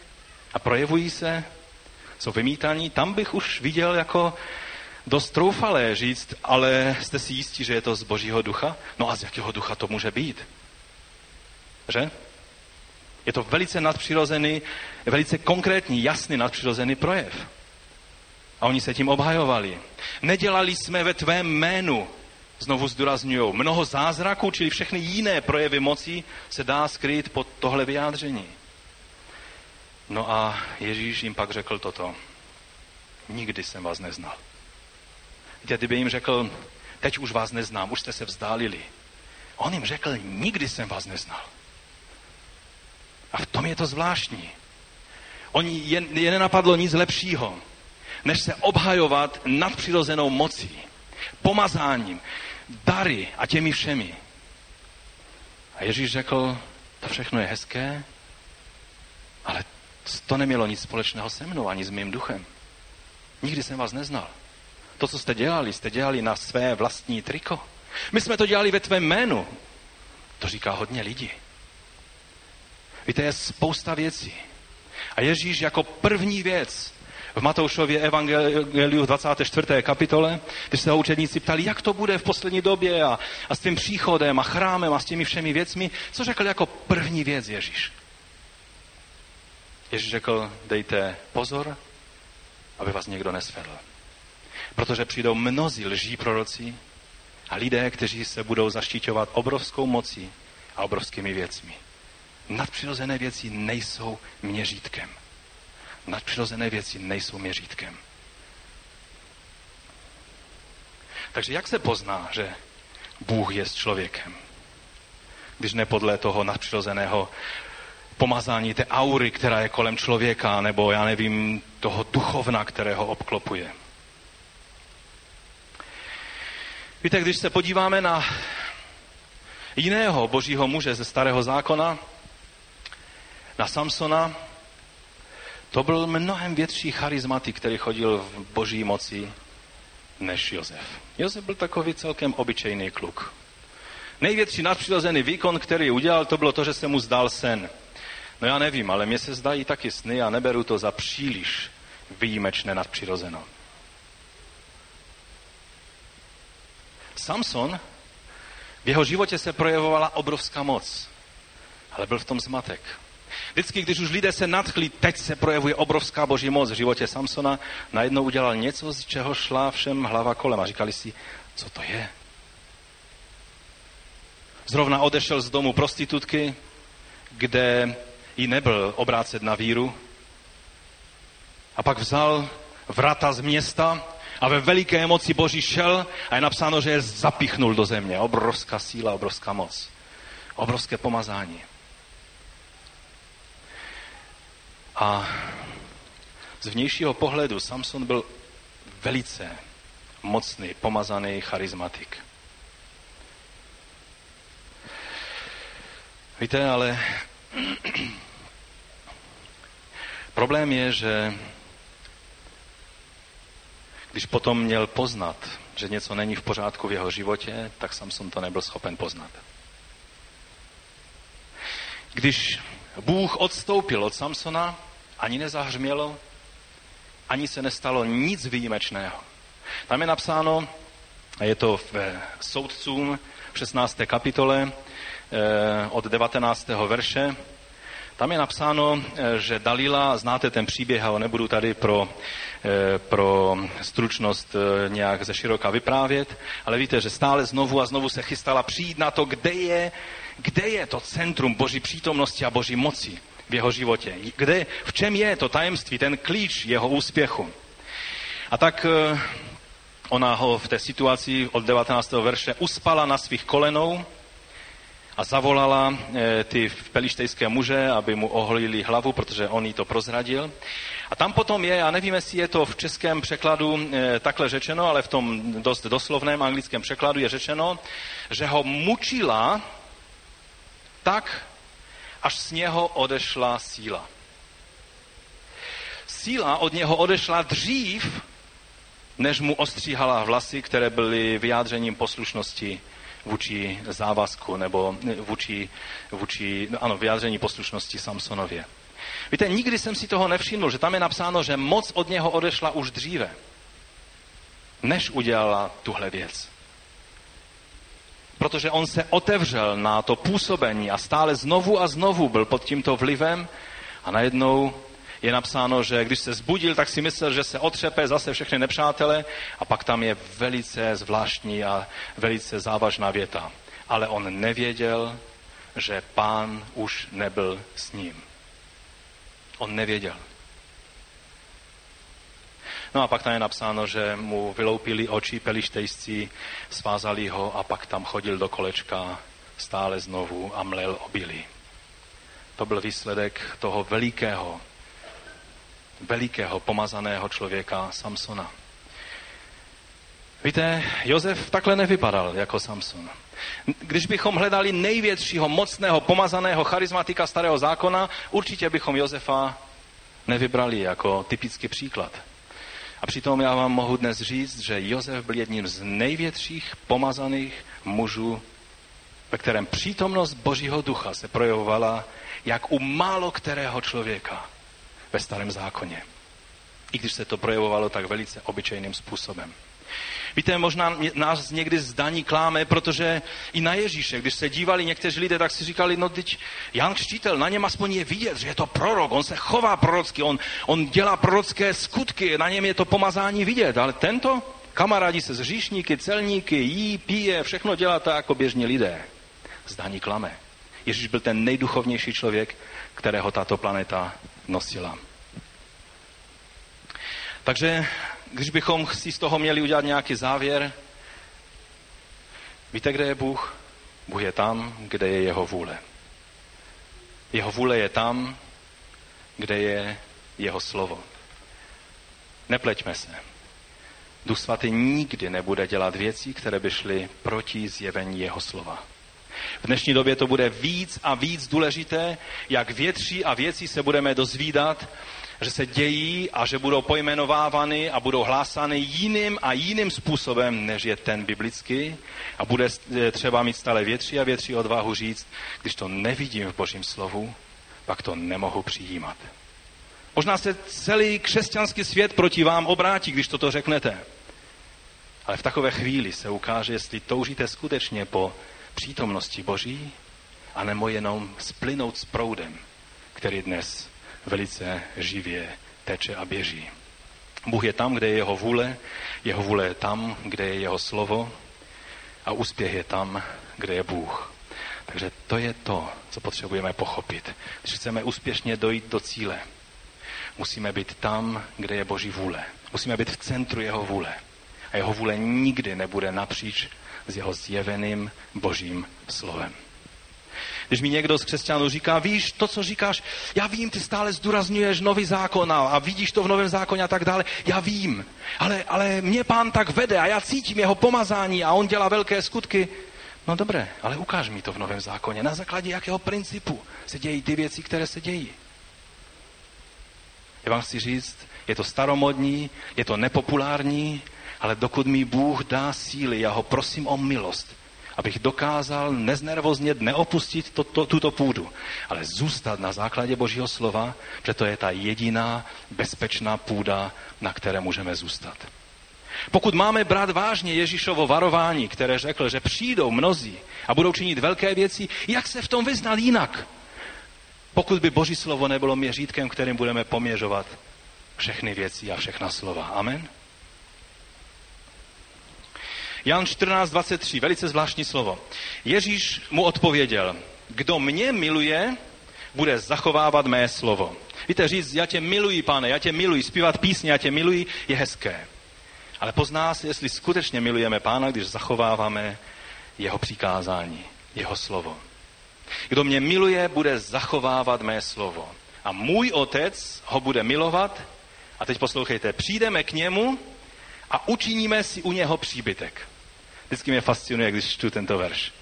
a projevují se, jsou vymítaní, tam bych už viděl jako dost troufalé říct, ale jste si jistí, že je to z božího ducha? No a z jakého ducha to může být? Že? Je to velice nadpřirozený, velice konkrétní, jasný nadpřirozený projev. A oni se tím obhajovali. Nedělali jsme ve tvém jménu, znovu zdůraznuju, mnoho zázraků, čili všechny jiné projevy moci se dá skrýt pod tohle vyjádření. No a Ježíš jim pak řekl toto. Nikdy jsem vás neznal. Víte, kdyby jim řekl, teď už vás neznám, už jste se vzdálili. On jim řekl, nikdy jsem vás neznal. A v tom je to zvláštní. Oni je, je nenapadlo nic lepšího, než se obhajovat nadpřirozenou mocí, pomazáním, dary a těmi všemi. A Ježíš řekl, to všechno je hezké, ale to nemělo nic společného se mnou, ani s mým duchem. Nikdy jsem vás neznal. To, co jste dělali, jste dělali na své vlastní triko. My jsme to dělali ve tvém jménu. To říká hodně lidí. Víte, je spousta věcí. A Ježíš jako první věc v Matoušově evangeliu 24. kapitole, když se ho učedníci ptali, jak to bude v poslední době a, a s tím příchodem a chrámem a s těmi všemi věcmi, co řekl jako první věc Ježíš? Ježíš řekl, dejte pozor, aby vás někdo nesvedl. Protože přijdou mnozí lží proroci a lidé, kteří se budou zaštiťovat obrovskou mocí a obrovskými věcmi. Nadpřirozené věci nejsou měřítkem. Nadpřirozené věci nejsou měřítkem. Takže jak se pozná, že Bůh je s člověkem? Když ne podle toho nadpřirozeného pomazání té aury, která je kolem člověka, nebo já nevím, toho duchovna, kterého obklopuje. Víte, když se podíváme na jiného božího muže ze starého zákona, na Samsona, to byl mnohem větší charizmatik, který chodil v boží moci než Josef. Josef byl takový celkem obyčejný kluk. Největší nadpřirozený výkon, který udělal, to bylo to, že se mu zdal sen. No já nevím, ale mně se zdají taky sny a neberu to za příliš výjimečné nadpřirozeno. Samson, v jeho životě se projevovala obrovská moc, ale byl v tom zmatek. Vždycky, když už lidé se nadchli, teď se projevuje obrovská boží moc v životě Samsona, najednou udělal něco, z čeho šla všem hlava kolem a říkali si, co to je? Zrovna odešel z domu prostitutky, kde jí nebyl obrácet na víru. A pak vzal vrata z města a ve veliké moci Boží šel a je napsáno, že je zapichnul do země. Obrovská síla, obrovská moc. Obrovské pomazání. A z vnějšího pohledu Samson byl velice mocný, pomazaný charizmatik. Víte, ale problém je, že když potom měl poznat, že něco není v pořádku v jeho životě, tak Samson to nebyl schopen poznat. Když Bůh odstoupil od Samsona, ani nezahřmělo, ani se nestalo nic výjimečného. Tam je napsáno, a je to v soudcům v 16. kapitole eh, od 19. verše, tam je napsáno, eh, že Dalila, znáte ten příběh, ale nebudu tady pro, eh, pro stručnost nějak ze široka vyprávět, ale víte, že stále znovu a znovu se chystala přijít na to, kde je, kde je to centrum Boží přítomnosti a Boží moci v jeho životě. Kde, v čem je to tajemství, ten klíč jeho úspěchu. A tak ona ho v té situaci od 19. verše uspala na svých kolenou a zavolala e, ty pelištejské muže, aby mu oholili hlavu, protože on jí to prozradil. A tam potom je, a nevím, jestli je to v českém překladu e, takhle řečeno, ale v tom dost doslovném anglickém překladu je řečeno, že ho mučila tak, až z něho odešla síla. Síla od něho odešla dřív, než mu ostříhala vlasy, které byly vyjádřením poslušnosti vůči závazku nebo vůči, vůči no ano, vyjádření poslušnosti Samsonově. Víte, nikdy jsem si toho nevšiml, že tam je napsáno, že moc od něho odešla už dříve, než udělala tuhle věc. Protože on se otevřel na to působení a stále znovu a znovu byl pod tímto vlivem a najednou je napsáno, že když se zbudil, tak si myslel, že se otřepe zase všechny nepřátele a pak tam je velice zvláštní a velice závažná věta. Ale on nevěděl, že pán už nebyl s ním. On nevěděl. No a pak tam je napsáno, že mu vyloupili oči pelištejscí, svázali ho a pak tam chodil do kolečka stále znovu a mlel obilí. To byl výsledek toho velikého velikého pomazaného člověka Samsona. Víte, Josef takhle nevypadal jako Samson. Když bychom hledali největšího, mocného, pomazaného charismatika starého zákona, určitě bychom Josefa nevybrali jako typický příklad. A přitom já vám mohu dnes říct, že Josef byl jedním z největších pomazaných mužů, ve kterém přítomnost Božího ducha se projevovala jak u málo kterého člověka ve starém zákoně. I když se to projevovalo tak velice obyčejným způsobem. Víte, možná nás někdy zdaní kláme, protože i na Ježíše, když se dívali někteří lidé, tak si říkali, no teď Jan Křtítel, na něm aspoň je vidět, že je to prorok, on se chová prorocky, on, on dělá prorocké skutky, na něm je to pomazání vidět, ale tento kamarádi se s říšníky, celníky, jí, pije, všechno dělá tak jako běžní lidé. Zdaní klame. Ježíš byl ten nejduchovnější člověk, kterého tato planeta nosila. Takže když bychom si z toho měli udělat nějaký závěr, víte, kde je Bůh? Bůh je tam, kde je jeho vůle. Jeho vůle je tam, kde je jeho slovo. Nepleťme se. Duch svatý nikdy nebude dělat věci, které by šly proti zjevení jeho slova. V dnešní době to bude víc a víc důležité, jak větší a věcí se budeme dozvídat, že se dějí a že budou pojmenovávány a budou hlásány jiným a jiným způsobem, než je ten biblický. A bude třeba mít stále větší a větší odvahu říct, když to nevidím v Božím slovu, pak to nemohu přijímat. Možná se celý křesťanský svět proti vám obrátí, když toto řeknete. Ale v takové chvíli se ukáže, jestli toužíte skutečně po přítomnosti Boží, anebo jenom splynout s proudem, který dnes velice živě teče a běží. Bůh je tam, kde je jeho vůle, jeho vůle je tam, kde je jeho slovo a úspěch je tam, kde je Bůh. Takže to je to, co potřebujeme pochopit. Když chceme úspěšně dojít do cíle, musíme být tam, kde je Boží vůle. Musíme být v centru jeho vůle. A jeho vůle nikdy nebude napříč s jeho zjeveným božím slovem. Když mi někdo z křesťanů říká, víš, to, co říkáš, já vím, ty stále zdůrazňuješ nový zákon a, vidíš to v novém zákoně a tak dále, já vím, ale, ale mě pán tak vede a já cítím jeho pomazání a on dělá velké skutky. No dobré, ale ukáž mi to v novém zákoně. Na základě jakého principu se dějí ty věci, které se dějí. Já vám chci říct, je to staromodní, je to nepopulární, ale dokud mi Bůh dá síly, já ho prosím o milost, abych dokázal neznervoznět, neopustit to, to, tuto půdu, ale zůstat na základě Božího slova, že to je ta jediná bezpečná půda, na které můžeme zůstat. Pokud máme brát vážně Ježíšovo varování, které řekl, že přijdou mnozí a budou činit velké věci, jak se v tom vyznat jinak? Pokud by Boží slovo nebylo měřítkem, kterým budeme poměřovat všechny věci a všechna slova. Amen? Jan 14.23, velice zvláštní slovo. Ježíš mu odpověděl, kdo mě miluje, bude zachovávat mé slovo. Víte, říct, já tě miluji, pane, já tě miluji, zpívat písně, já tě miluji, je hezké. Ale pozná se, jestli skutečně milujeme pána, když zachováváme jeho přikázání, jeho slovo. Kdo mě miluje, bude zachovávat mé slovo. A můj otec ho bude milovat. A teď poslouchejte, přijdeme k němu a učiníme si u něho příbytek. Vždycky mě fascinuje, když čtu tento verš.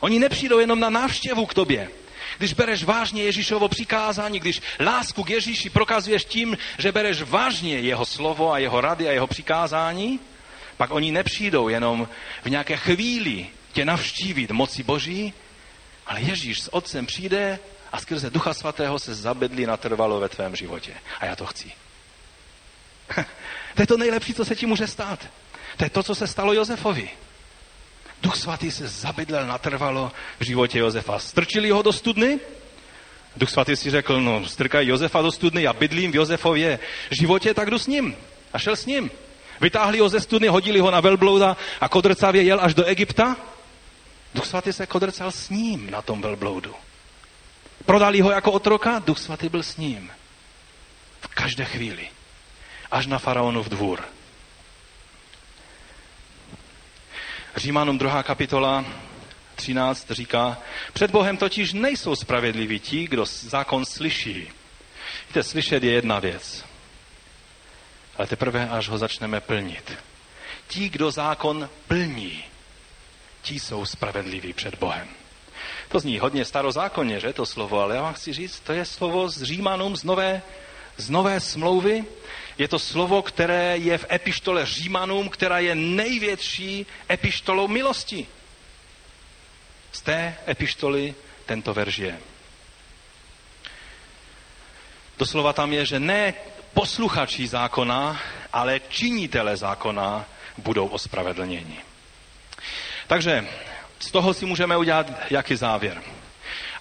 Oni nepřijdou jenom na návštěvu k tobě. Když bereš vážně Ježíšovo přikázání, když lásku k Ježíši prokazuješ tím, že bereš vážně jeho slovo a jeho rady a jeho přikázání, pak oni nepřijdou jenom v nějaké chvíli tě navštívit moci Boží, ale Ježíš s Otcem přijde a skrze Ducha Svatého se zabedlí natrvalo ve tvém životě. A já to chci. to je to nejlepší, co se ti může stát. To je to, co se stalo Josefovi. Duch svatý se zabydlel natrvalo v životě Josefa. Strčili ho do studny? Duch svatý si řekl, no strkaj Josefa do studny, já bydlím v Josefově životě, tak jdu s ním. A šel s ním. Vytáhli ho ze studny, hodili ho na velblouda a kodrcavě jel až do Egypta. Duch svatý se kodrcal s ním na tom velbloudu. Prodali ho jako otroka, Duch svatý byl s ním. V každé chvíli. Až na faraonův dvůr. Římanům 2. kapitola 13 říká, před Bohem totiž nejsou spravedliví ti, kdo zákon slyší. Víte, slyšet je jedna věc, ale teprve, až ho začneme plnit. Ti, kdo zákon plní, ti jsou spravedliví před Bohem. To zní hodně starozákonně, že to slovo, ale já vám chci říct, to je slovo z Římanům z nové, z nové smlouvy, je to slovo, které je v epištole Římanům, která je největší epištolou milosti. Z té epištoly tento verž je. Doslova tam je, že ne posluchači zákona, ale činitele zákona budou ospravedlněni. Takže z toho si můžeme udělat jaký závěr.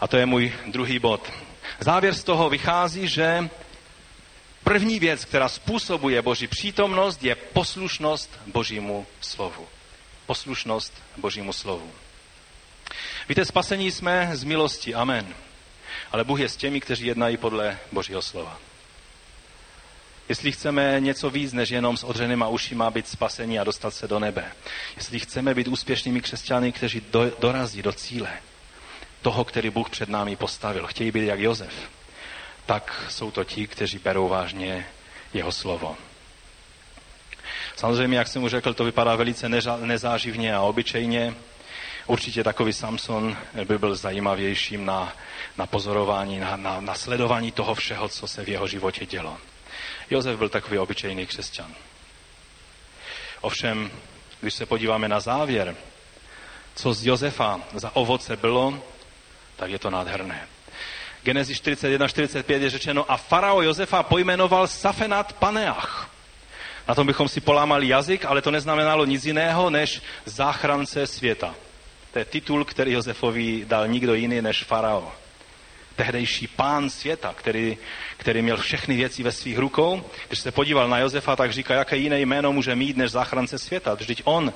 A to je můj druhý bod. Závěr z toho vychází, že První věc, která způsobuje Boží přítomnost, je poslušnost Božímu slovu. Poslušnost Božímu slovu. Víte, spasení jsme z milosti, amen. Ale Bůh je s těmi, kteří jednají podle Božího slova. Jestli chceme něco víc, než jenom s odřenýma ušima být spasení a dostat se do nebe. Jestli chceme být úspěšnými křesťany, kteří do, dorazí do cíle toho, který Bůh před námi postavil. Chtějí být jak Jozef tak jsou to ti, kteří berou vážně jeho slovo. Samozřejmě, jak jsem mu řekl, to vypadá velice nezáživně a obyčejně. Určitě takový Samson by byl zajímavějším na, na pozorování, na, na, na sledování toho všeho, co se v jeho životě dělo. Josef byl takový obyčejný křesťan. Ovšem, když se podíváme na závěr, co z Josefa za ovoce bylo, tak je to nádherné. Genezi 41-45 je řečeno, a farao Josefa pojmenoval Safenat Paneach. Na tom bychom si polámali jazyk, ale to neznamenalo nic jiného než záchrance světa. To je titul, který Josefovi dal nikdo jiný než farao. Tehdejší pán světa, který, který měl všechny věci ve svých rukou. Když se podíval na Josefa, tak říká, jaké jiné jméno může mít než záchrance světa. Vždyť on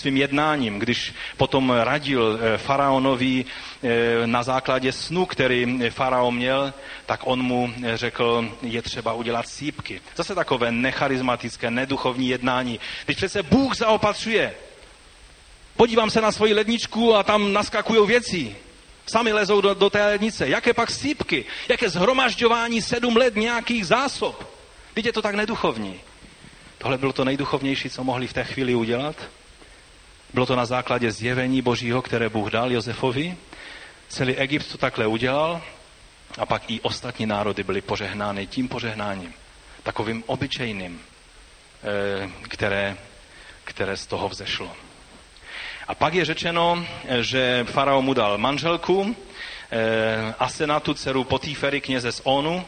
svým jednáním, když potom radil eh, faraonovi eh, na základě snu, který faraon měl, tak on mu řekl, je třeba udělat sípky. Zase takové necharizmatické, neduchovní jednání. Když přece Bůh zaopatřuje, podívám se na svoji ledničku a tam naskakují věci. Sami lezou do, do té lednice. Jaké pak sípky? Jaké zhromažďování sedm let nějakých zásob? Teď je to tak neduchovní. Tohle bylo to nejduchovnější, co mohli v té chvíli udělat. Bylo to na základě zjevení Božího, které Bůh dal Josefovi. Celý Egypt to takhle udělal a pak i ostatní národy byly požehnány tím požehnáním. Takovým obyčejným, eh, které, které z toho vzešlo. A pak je řečeno, že farao mu dal manželku, eh, Asenatu, dceru Potýfery, kněze z Onu.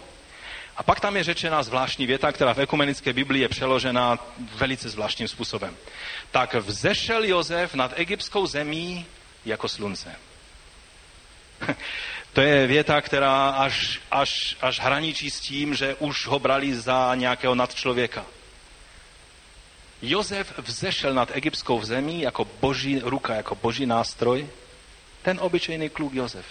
A pak tam je řečena zvláštní věta, která v ekumenické Biblii je přeložena velice zvláštním způsobem. Tak vzešel Jozef nad egyptskou zemí jako slunce. To je věta, která až, až, až hraničí s tím, že už ho brali za nějakého nadčlověka. Jozef vzešel nad egyptskou zemí jako boží ruka, jako boží nástroj. Ten obyčejný kluk Jozef.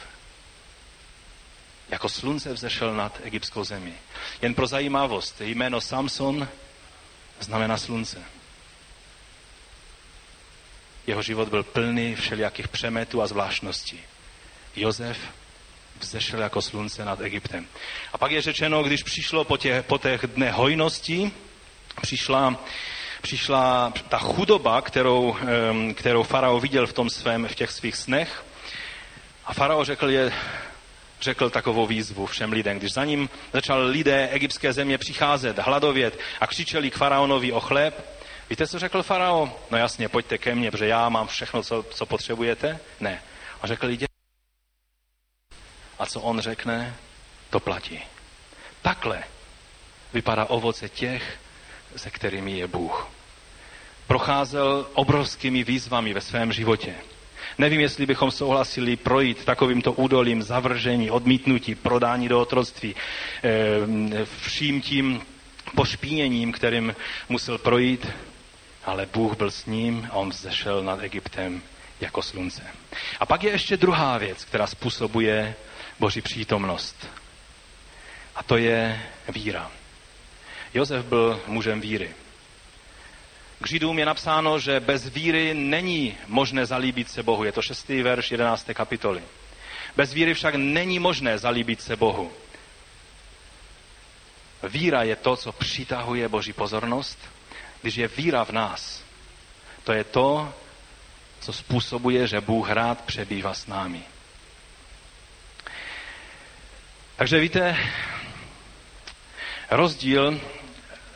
Jako slunce vzešel nad egyptskou zemí. Jen pro zajímavost, jméno Samson znamená slunce. Jeho život byl plný všelijakých přemetů a zvláštností. Jozef vzešel jako slunce nad Egyptem. A pak je řečeno, když přišlo po těch, po těch dne hojnosti, přišla, přišla ta chudoba, kterou, kterou farao viděl v, tom svém, v těch svých snech. A farao řekl, je, řekl takovou výzvu všem lidem. Když za ním začal lidé egyptské země přicházet, hladovět a křičeli k faraonovi o chléb, víte, co řekl farao? No jasně, pojďte ke mně, protože já mám všechno, co, co potřebujete. Ne. A řekl, jděte a co on řekne, to platí. Takhle vypadá ovoce těch, se kterými je Bůh. Procházel obrovskými výzvami ve svém životě. Nevím, jestli bychom souhlasili projít takovýmto údolím zavržení, odmítnutí, prodání do otroctví, eh, vším tím pošpíněním, kterým musel projít, ale Bůh byl s ním a on vzešel nad Egyptem jako slunce. A pak je ještě druhá věc, která způsobuje Boží přítomnost. A to je víra. Josef byl mužem víry. K Židům je napsáno, že bez víry není možné zalíbit se Bohu. Je to šestý verš 11. kapitoly. Bez víry však není možné zalíbit se Bohu. Víra je to, co přitahuje Boží pozornost. Když je víra v nás, to je to, co způsobuje, že Bůh rád přebývá s námi. Takže víte, rozdíl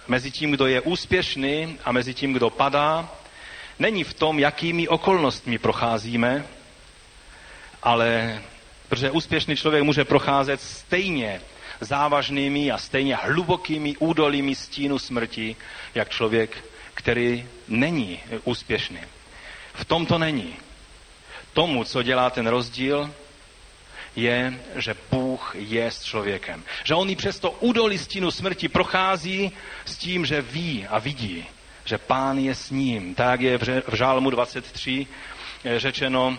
mezi tím, kdo je úspěšný a mezi tím, kdo padá, není v tom, jakými okolnostmi procházíme, ale protože úspěšný člověk může procházet stejně závažnými a stejně hlubokými údolími stínu smrti, jak člověk, který není úspěšný. V tom to není. Tomu, co dělá ten rozdíl, je, že Bůh je s člověkem. Že on i přes to údolí stínu smrti prochází s tím, že ví a vidí, že pán je s ním. Tak je v Žálmu 23 eh, řečeno,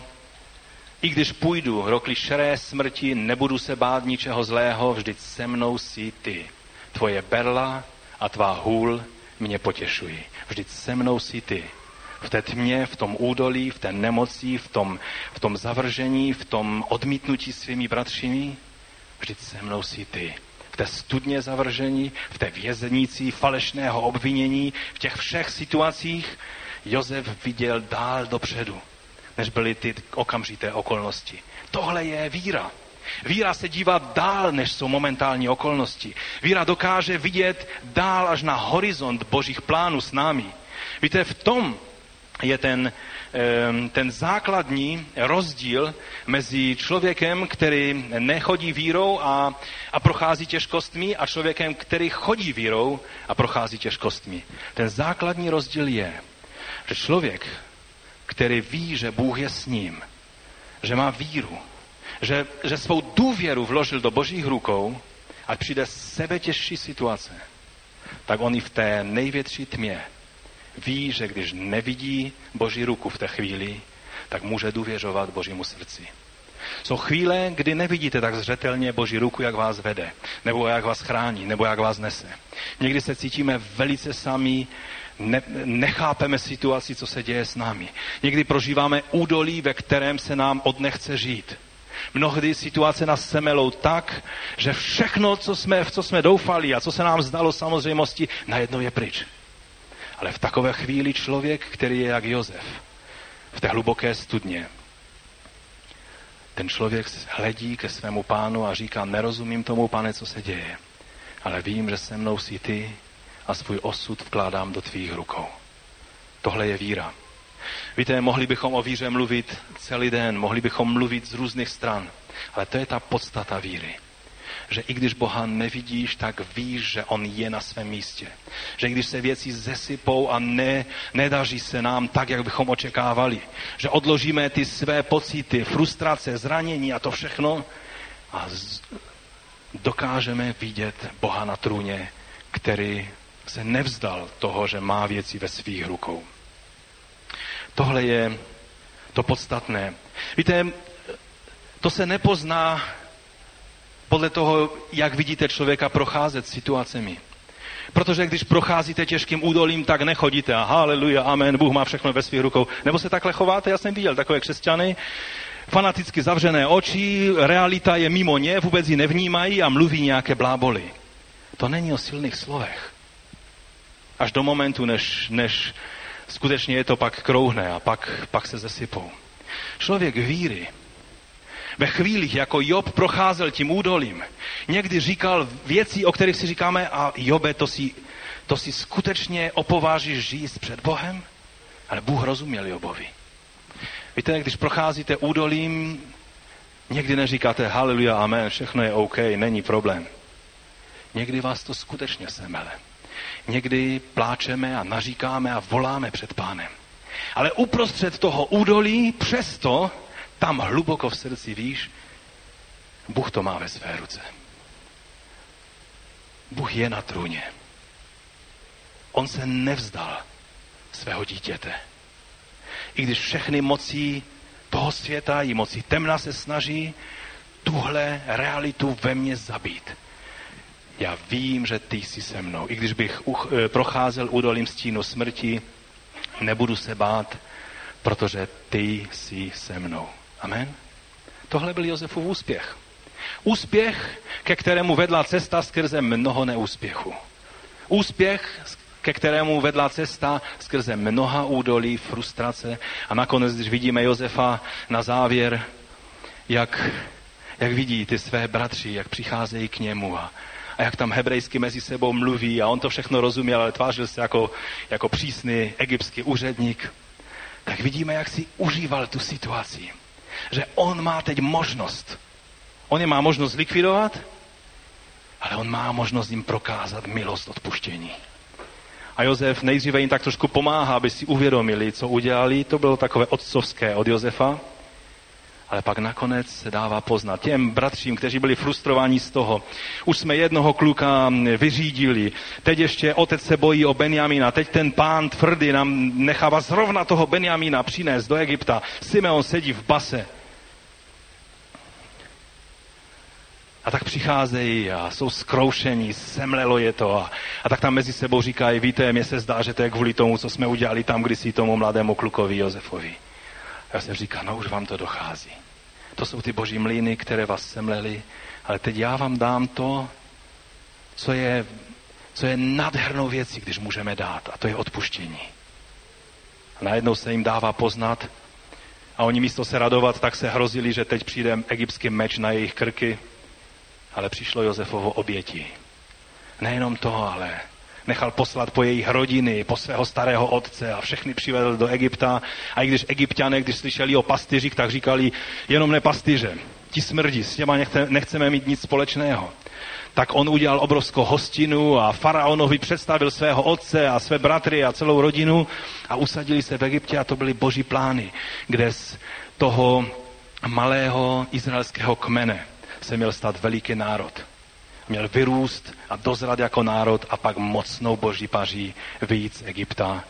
i když půjdu rokli šeré smrti, nebudu se bát ničeho zlého, vždyť se mnou jsi ty. Tvoje berla a tvá hůl mě potěšují. Vždyť se mnou jsi ty v té tmě, v tom údolí, v té nemoci, v tom, v tom zavržení, v tom odmítnutí svými bratřimi, vždyť se mnou si ty. V té studně zavržení, v té vězenící falešného obvinění, v těch všech situacích Jozef viděl dál dopředu, než byly ty okamžité okolnosti. Tohle je víra. Víra se dívá dál, než jsou momentální okolnosti. Víra dokáže vidět dál až na horizont božích plánů s námi. Víte, v tom je ten, ten základní rozdíl mezi člověkem, který nechodí vírou a, a prochází těžkostmi a člověkem, který chodí vírou a prochází těžkostmi. Ten základní rozdíl je, že člověk, který ví, že Bůh je s ním, že má víru, že, že svou důvěru vložil do božích rukou a přijde sebe těžší situace, tak on i v té největší tmě ví, že když nevidí Boží ruku v té chvíli, tak může důvěřovat Božímu srdci. Jsou chvíle, kdy nevidíte tak zřetelně Boží ruku, jak vás vede, nebo jak vás chrání, nebo jak vás nese. Někdy se cítíme velice sami, ne, nechápeme situaci, co se děje s námi. Někdy prožíváme údolí, ve kterém se nám odnechce žít. Mnohdy situace nás semelou tak, že všechno, co jsme, v co jsme doufali a co se nám zdalo samozřejmosti, najednou je pryč. Ale v takové chvíli člověk, který je jak Jozef, v té hluboké studně, ten člověk hledí ke svému pánu a říká, nerozumím tomu, pane, co se děje, ale vím, že se mnou jsi ty a svůj osud vkládám do tvých rukou. Tohle je víra. Víte, mohli bychom o víře mluvit celý den, mohli bychom mluvit z různých stran, ale to je ta podstata víry že i když Boha nevidíš, tak víš, že On je na svém místě. Že když se věci zesypou a ne, nedaří se nám tak, jak bychom očekávali, že odložíme ty své pocity, frustrace, zranění a to všechno a z, dokážeme vidět Boha na trůně, který se nevzdal toho, že má věci ve svých rukou. Tohle je to podstatné. Víte, to se nepozná podle toho, jak vidíte člověka procházet situacemi. Protože když procházíte těžkým údolím, tak nechodíte a haleluja, amen, Bůh má všechno ve svých rukou. Nebo se takhle chováte, já jsem viděl takové křesťany, fanaticky zavřené oči, realita je mimo ně, vůbec ji nevnímají a mluví nějaké bláboli. To není o silných slovech. Až do momentu, než, než skutečně je to pak krouhne a pak, pak se zesypou. Člověk víry ve chvílích, jako Job procházel tím údolím, někdy říkal věci, o kterých si říkáme, a Jobe, to si, to si skutečně opovážíš žít před Bohem? Ale Bůh rozuměl Jobovi. Víte, když procházíte údolím, někdy neříkáte haleluja, amen, všechno je OK, není problém. Někdy vás to skutečně semele. Někdy pláčeme a naříkáme a voláme před pánem. Ale uprostřed toho údolí přesto tam hluboko v srdci víš, Bůh to má ve své ruce. Bůh je na trůně. On se nevzdal svého dítěte. I když všechny moci toho světa i moci temna se snaží tuhle realitu ve mně zabít. Já vím, že ty jsi se mnou. I když bych uch, eh, procházel údolím stínu smrti, nebudu se bát, protože ty jsi se mnou. Amen. Tohle byl Josefův úspěch. Úspěch, ke kterému vedla cesta skrze mnoho neúspěchů. Úspěch, ke kterému vedla cesta skrze mnoha údolí, frustrace. A nakonec, když vidíme Josefa na závěr, jak, jak vidí ty své bratři, jak přicházejí k němu a, a jak tam hebrejsky mezi sebou mluví a on to všechno rozuměl, ale tvářil se jako, jako přísný egyptský úředník, tak vidíme, jak si užíval tu situaci že on má teď možnost. On je má možnost likvidovat, ale on má možnost jim prokázat milost odpuštění. A Josef nejdříve jim tak trošku pomáhá, aby si uvědomili, co udělali. To bylo takové otcovské od Josefa. Ale pak nakonec se dává poznat těm bratřím, kteří byli frustrováni z toho. Už jsme jednoho kluka vyřídili, teď ještě otec se bojí o Benjamina, teď ten pán tvrdý nám nechává zrovna toho Benjamina přinést do Egypta. Simeon sedí v base. A tak přicházejí a jsou zkroušení, semlelo je to. A, a tak tam mezi sebou říkají, víte, mně se zdá, že to je kvůli tomu, co jsme udělali tam kdysi tomu mladému klukovi Josefovi. A já jsem říkal, no už vám to dochází. To jsou ty boží mlíny, které vás semleli, ale teď já vám dám to, co je, co je nadhernou věcí, když můžeme dát, a to je odpuštění. A najednou se jim dává poznat, a oni místo se radovat, tak se hrozili, že teď přijde egyptský meč na jejich krky, ale přišlo Josefovo oběti. Nejenom to, ale nechal poslat po jejich rodiny, po svého starého otce a všechny přivedl do Egypta. A i když egyptiané, když slyšeli o pastyřích, tak říkali, jenom ne pastyře, ti smrdí, s těma nechce, nechceme mít nic společného. Tak on udělal obrovskou hostinu a faraonovi představil svého otce a své bratry a celou rodinu a usadili se v Egyptě a to byly boží plány, kde z toho malého izraelského kmene se měl stát veliký národ. Měl vyrůst a dozrat jako národ a pak mocnou boží paří vyjít z Egypta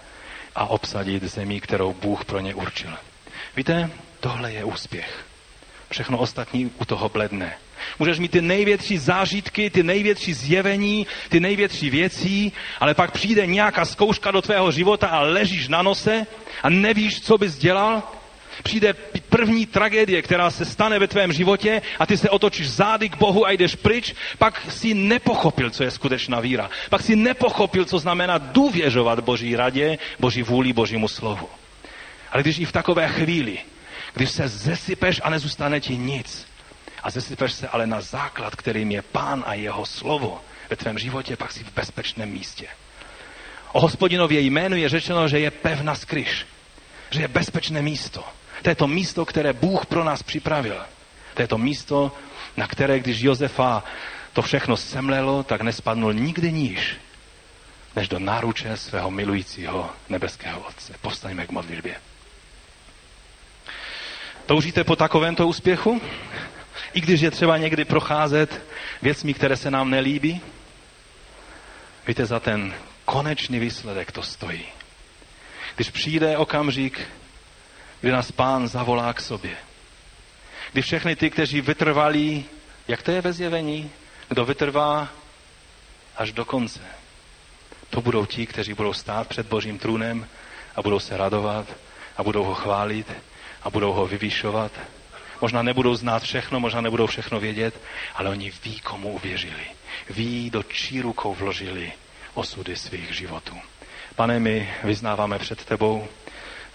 a obsadit zemi, kterou Bůh pro ně určil. Víte, tohle je úspěch. Všechno ostatní u toho bledne. Můžeš mít ty největší zážitky, ty největší zjevení, ty největší věcí, ale pak přijde nějaká zkouška do tvého života a ležíš na nose a nevíš, co bys dělal přijde první tragédie, která se stane ve tvém životě a ty se otočíš zády k Bohu a jdeš pryč, pak si nepochopil, co je skutečná víra. Pak si nepochopil, co znamená důvěřovat Boží radě, Boží vůli, Božímu slovu. Ale když i v takové chvíli, když se zesypeš a nezůstane ti nic, a zesypeš se ale na základ, kterým je Pán a jeho slovo ve tvém životě, pak si v bezpečném místě. O hospodinově jménu je řečeno, že je pevna skryš že je bezpečné místo. To je to místo, které Bůh pro nás připravil. To je to místo, na které, když Josefa to všechno semlelo, tak nespadnul nikdy níž, než do náruče svého milujícího nebeského Otce. Povstaňme k modlitbě. Toužíte po takovémto úspěchu? I když je třeba někdy procházet věcmi, které se nám nelíbí? Víte, za ten konečný výsledek to stojí. Když přijde okamžik, kdy nás pán zavolá k sobě. Kdy všechny ty, kteří vytrvali, jak to je ve zjevení, kdo vytrvá až do konce. To budou ti, kteří budou stát před Božím trůnem a budou se radovat a budou ho chválit a budou ho vyvýšovat. Možná nebudou znát všechno, možná nebudou všechno vědět, ale oni ví, komu uvěřili. Ví, do čí rukou vložili osudy svých životů. Pane, my vyznáváme před tebou,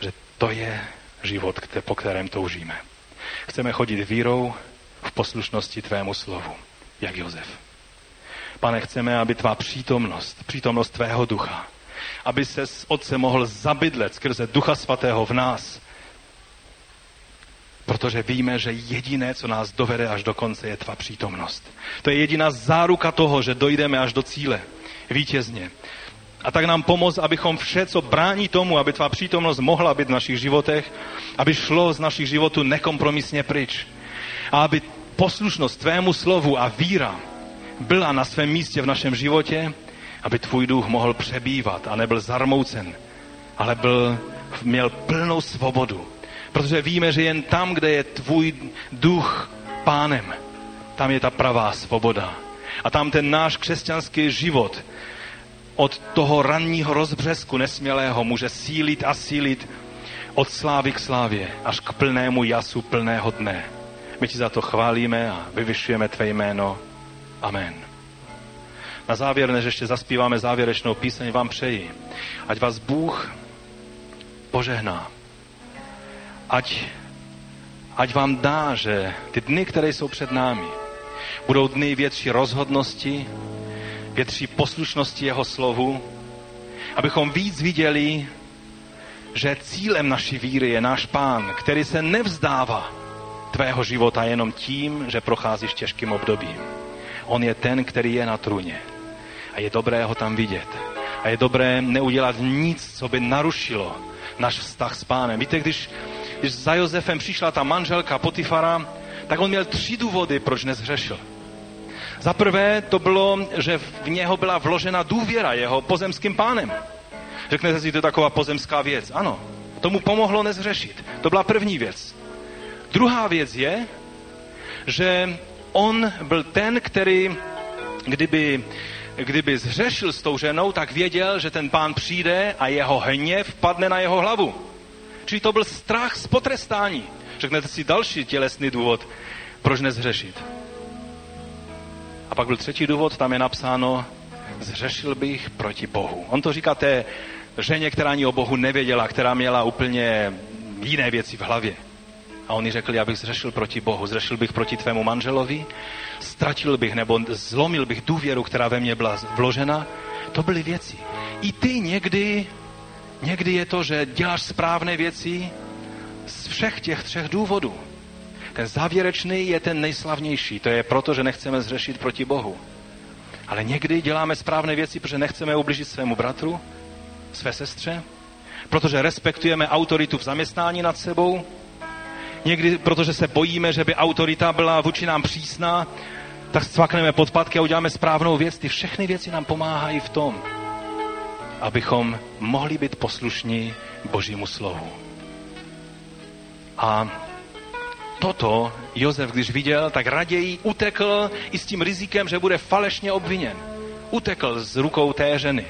že to je život, po kterém toužíme. Chceme chodit vírou v poslušnosti tvému slovu, jak Jozef. Pane, chceme, aby tvá přítomnost, přítomnost tvého ducha, aby se s Otcem mohl zabydlet skrze Ducha Svatého v nás, protože víme, že jediné, co nás dovede až do konce, je tvá přítomnost. To je jediná záruka toho, že dojdeme až do cíle vítězně. A tak nám pomoz, abychom vše, co brání tomu, aby tvá přítomnost mohla být v našich životech, aby šlo z našich životů nekompromisně pryč. A aby poslušnost tvému slovu a víra byla na svém místě v našem životě, aby tvůj duch mohl přebývat a nebyl zarmoucen, ale byl, měl plnou svobodu. Protože víme, že jen tam, kde je tvůj duch pánem, tam je ta pravá svoboda. A tam ten náš křesťanský život od toho ranního rozbřesku nesmělého může sílit a sílit od slávy k slávě až k plnému jasu plného dne. My ti za to chválíme a vyvyšujeme tvé jméno. Amen. Na závěr, než ještě zaspíváme závěrečnou píseň, vám přeji, ať vás Bůh požehná. Ať, ať vám dá, že ty dny, které jsou před námi, budou dny větší rozhodnosti, větší poslušnosti jeho slovu, abychom víc viděli, že cílem naší víry je náš pán, který se nevzdává tvého života jenom tím, že procházíš těžkým obdobím. On je ten, který je na trůně. A je dobré ho tam vidět. A je dobré neudělat nic, co by narušilo náš vztah s pánem. Víte, když, když za Josefem přišla ta manželka Potifara, tak on měl tři důvody, proč nezhřešil. Za prvé to bylo, že v něho byla vložena důvěra jeho pozemským pánem. Řeknete si, to je taková pozemská věc. Ano, tomu pomohlo nezřešit. To byla první věc. Druhá věc je, že on byl ten, který, kdyby, kdyby zřešil s tou ženou, tak věděl, že ten pán přijde a jeho hněv padne na jeho hlavu. Čili to byl strach z potrestání. Řeknete si další tělesný důvod, proč nezřešit. A pak byl třetí důvod, tam je napsáno, zřešil bych proti Bohu. On to říká té ženě, která ani o Bohu nevěděla, která měla úplně jiné věci v hlavě. A on jí řekl, já bych zřešil proti Bohu, zřešil bych proti tvému manželovi, ztratil bych nebo zlomil bych důvěru, která ve mně byla vložena. To byly věci. I ty někdy, někdy je to, že děláš správné věci z všech těch třech důvodů. Ten závěrečný je ten nejslavnější. To je proto, že nechceme zřešit proti Bohu. Ale někdy děláme správné věci, protože nechceme ublížit svému bratru, své sestře, protože respektujeme autoritu v zaměstnání nad sebou, někdy protože se bojíme, že by autorita byla vůči nám přísná, tak cvakneme podpadky a uděláme správnou věc. Ty všechny věci nám pomáhají v tom, abychom mohli být poslušní Božímu slovu. A toto Josef, když viděl, tak raději utekl i s tím rizikem, že bude falešně obviněn. Utekl z rukou té ženy.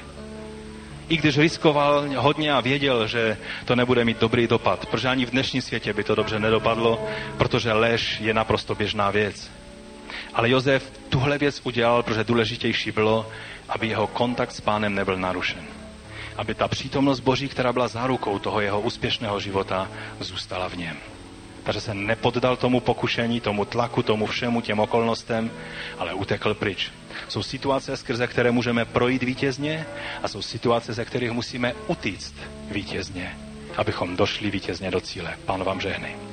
I když riskoval hodně a věděl, že to nebude mít dobrý dopad, protože ani v dnešním světě by to dobře nedopadlo, protože lež je naprosto běžná věc. Ale Josef tuhle věc udělal, protože důležitější bylo, aby jeho kontakt s pánem nebyl narušen. Aby ta přítomnost Boží, která byla zárukou toho jeho úspěšného života, zůstala v něm. Takže se nepoddal tomu pokušení, tomu tlaku, tomu všemu, těm okolnostem, ale utekl pryč. Jsou situace, skrze které můžeme projít vítězně a jsou situace, ze kterých musíme utíct vítězně. abychom došli vítězně do cíle. Pán vám žehnej.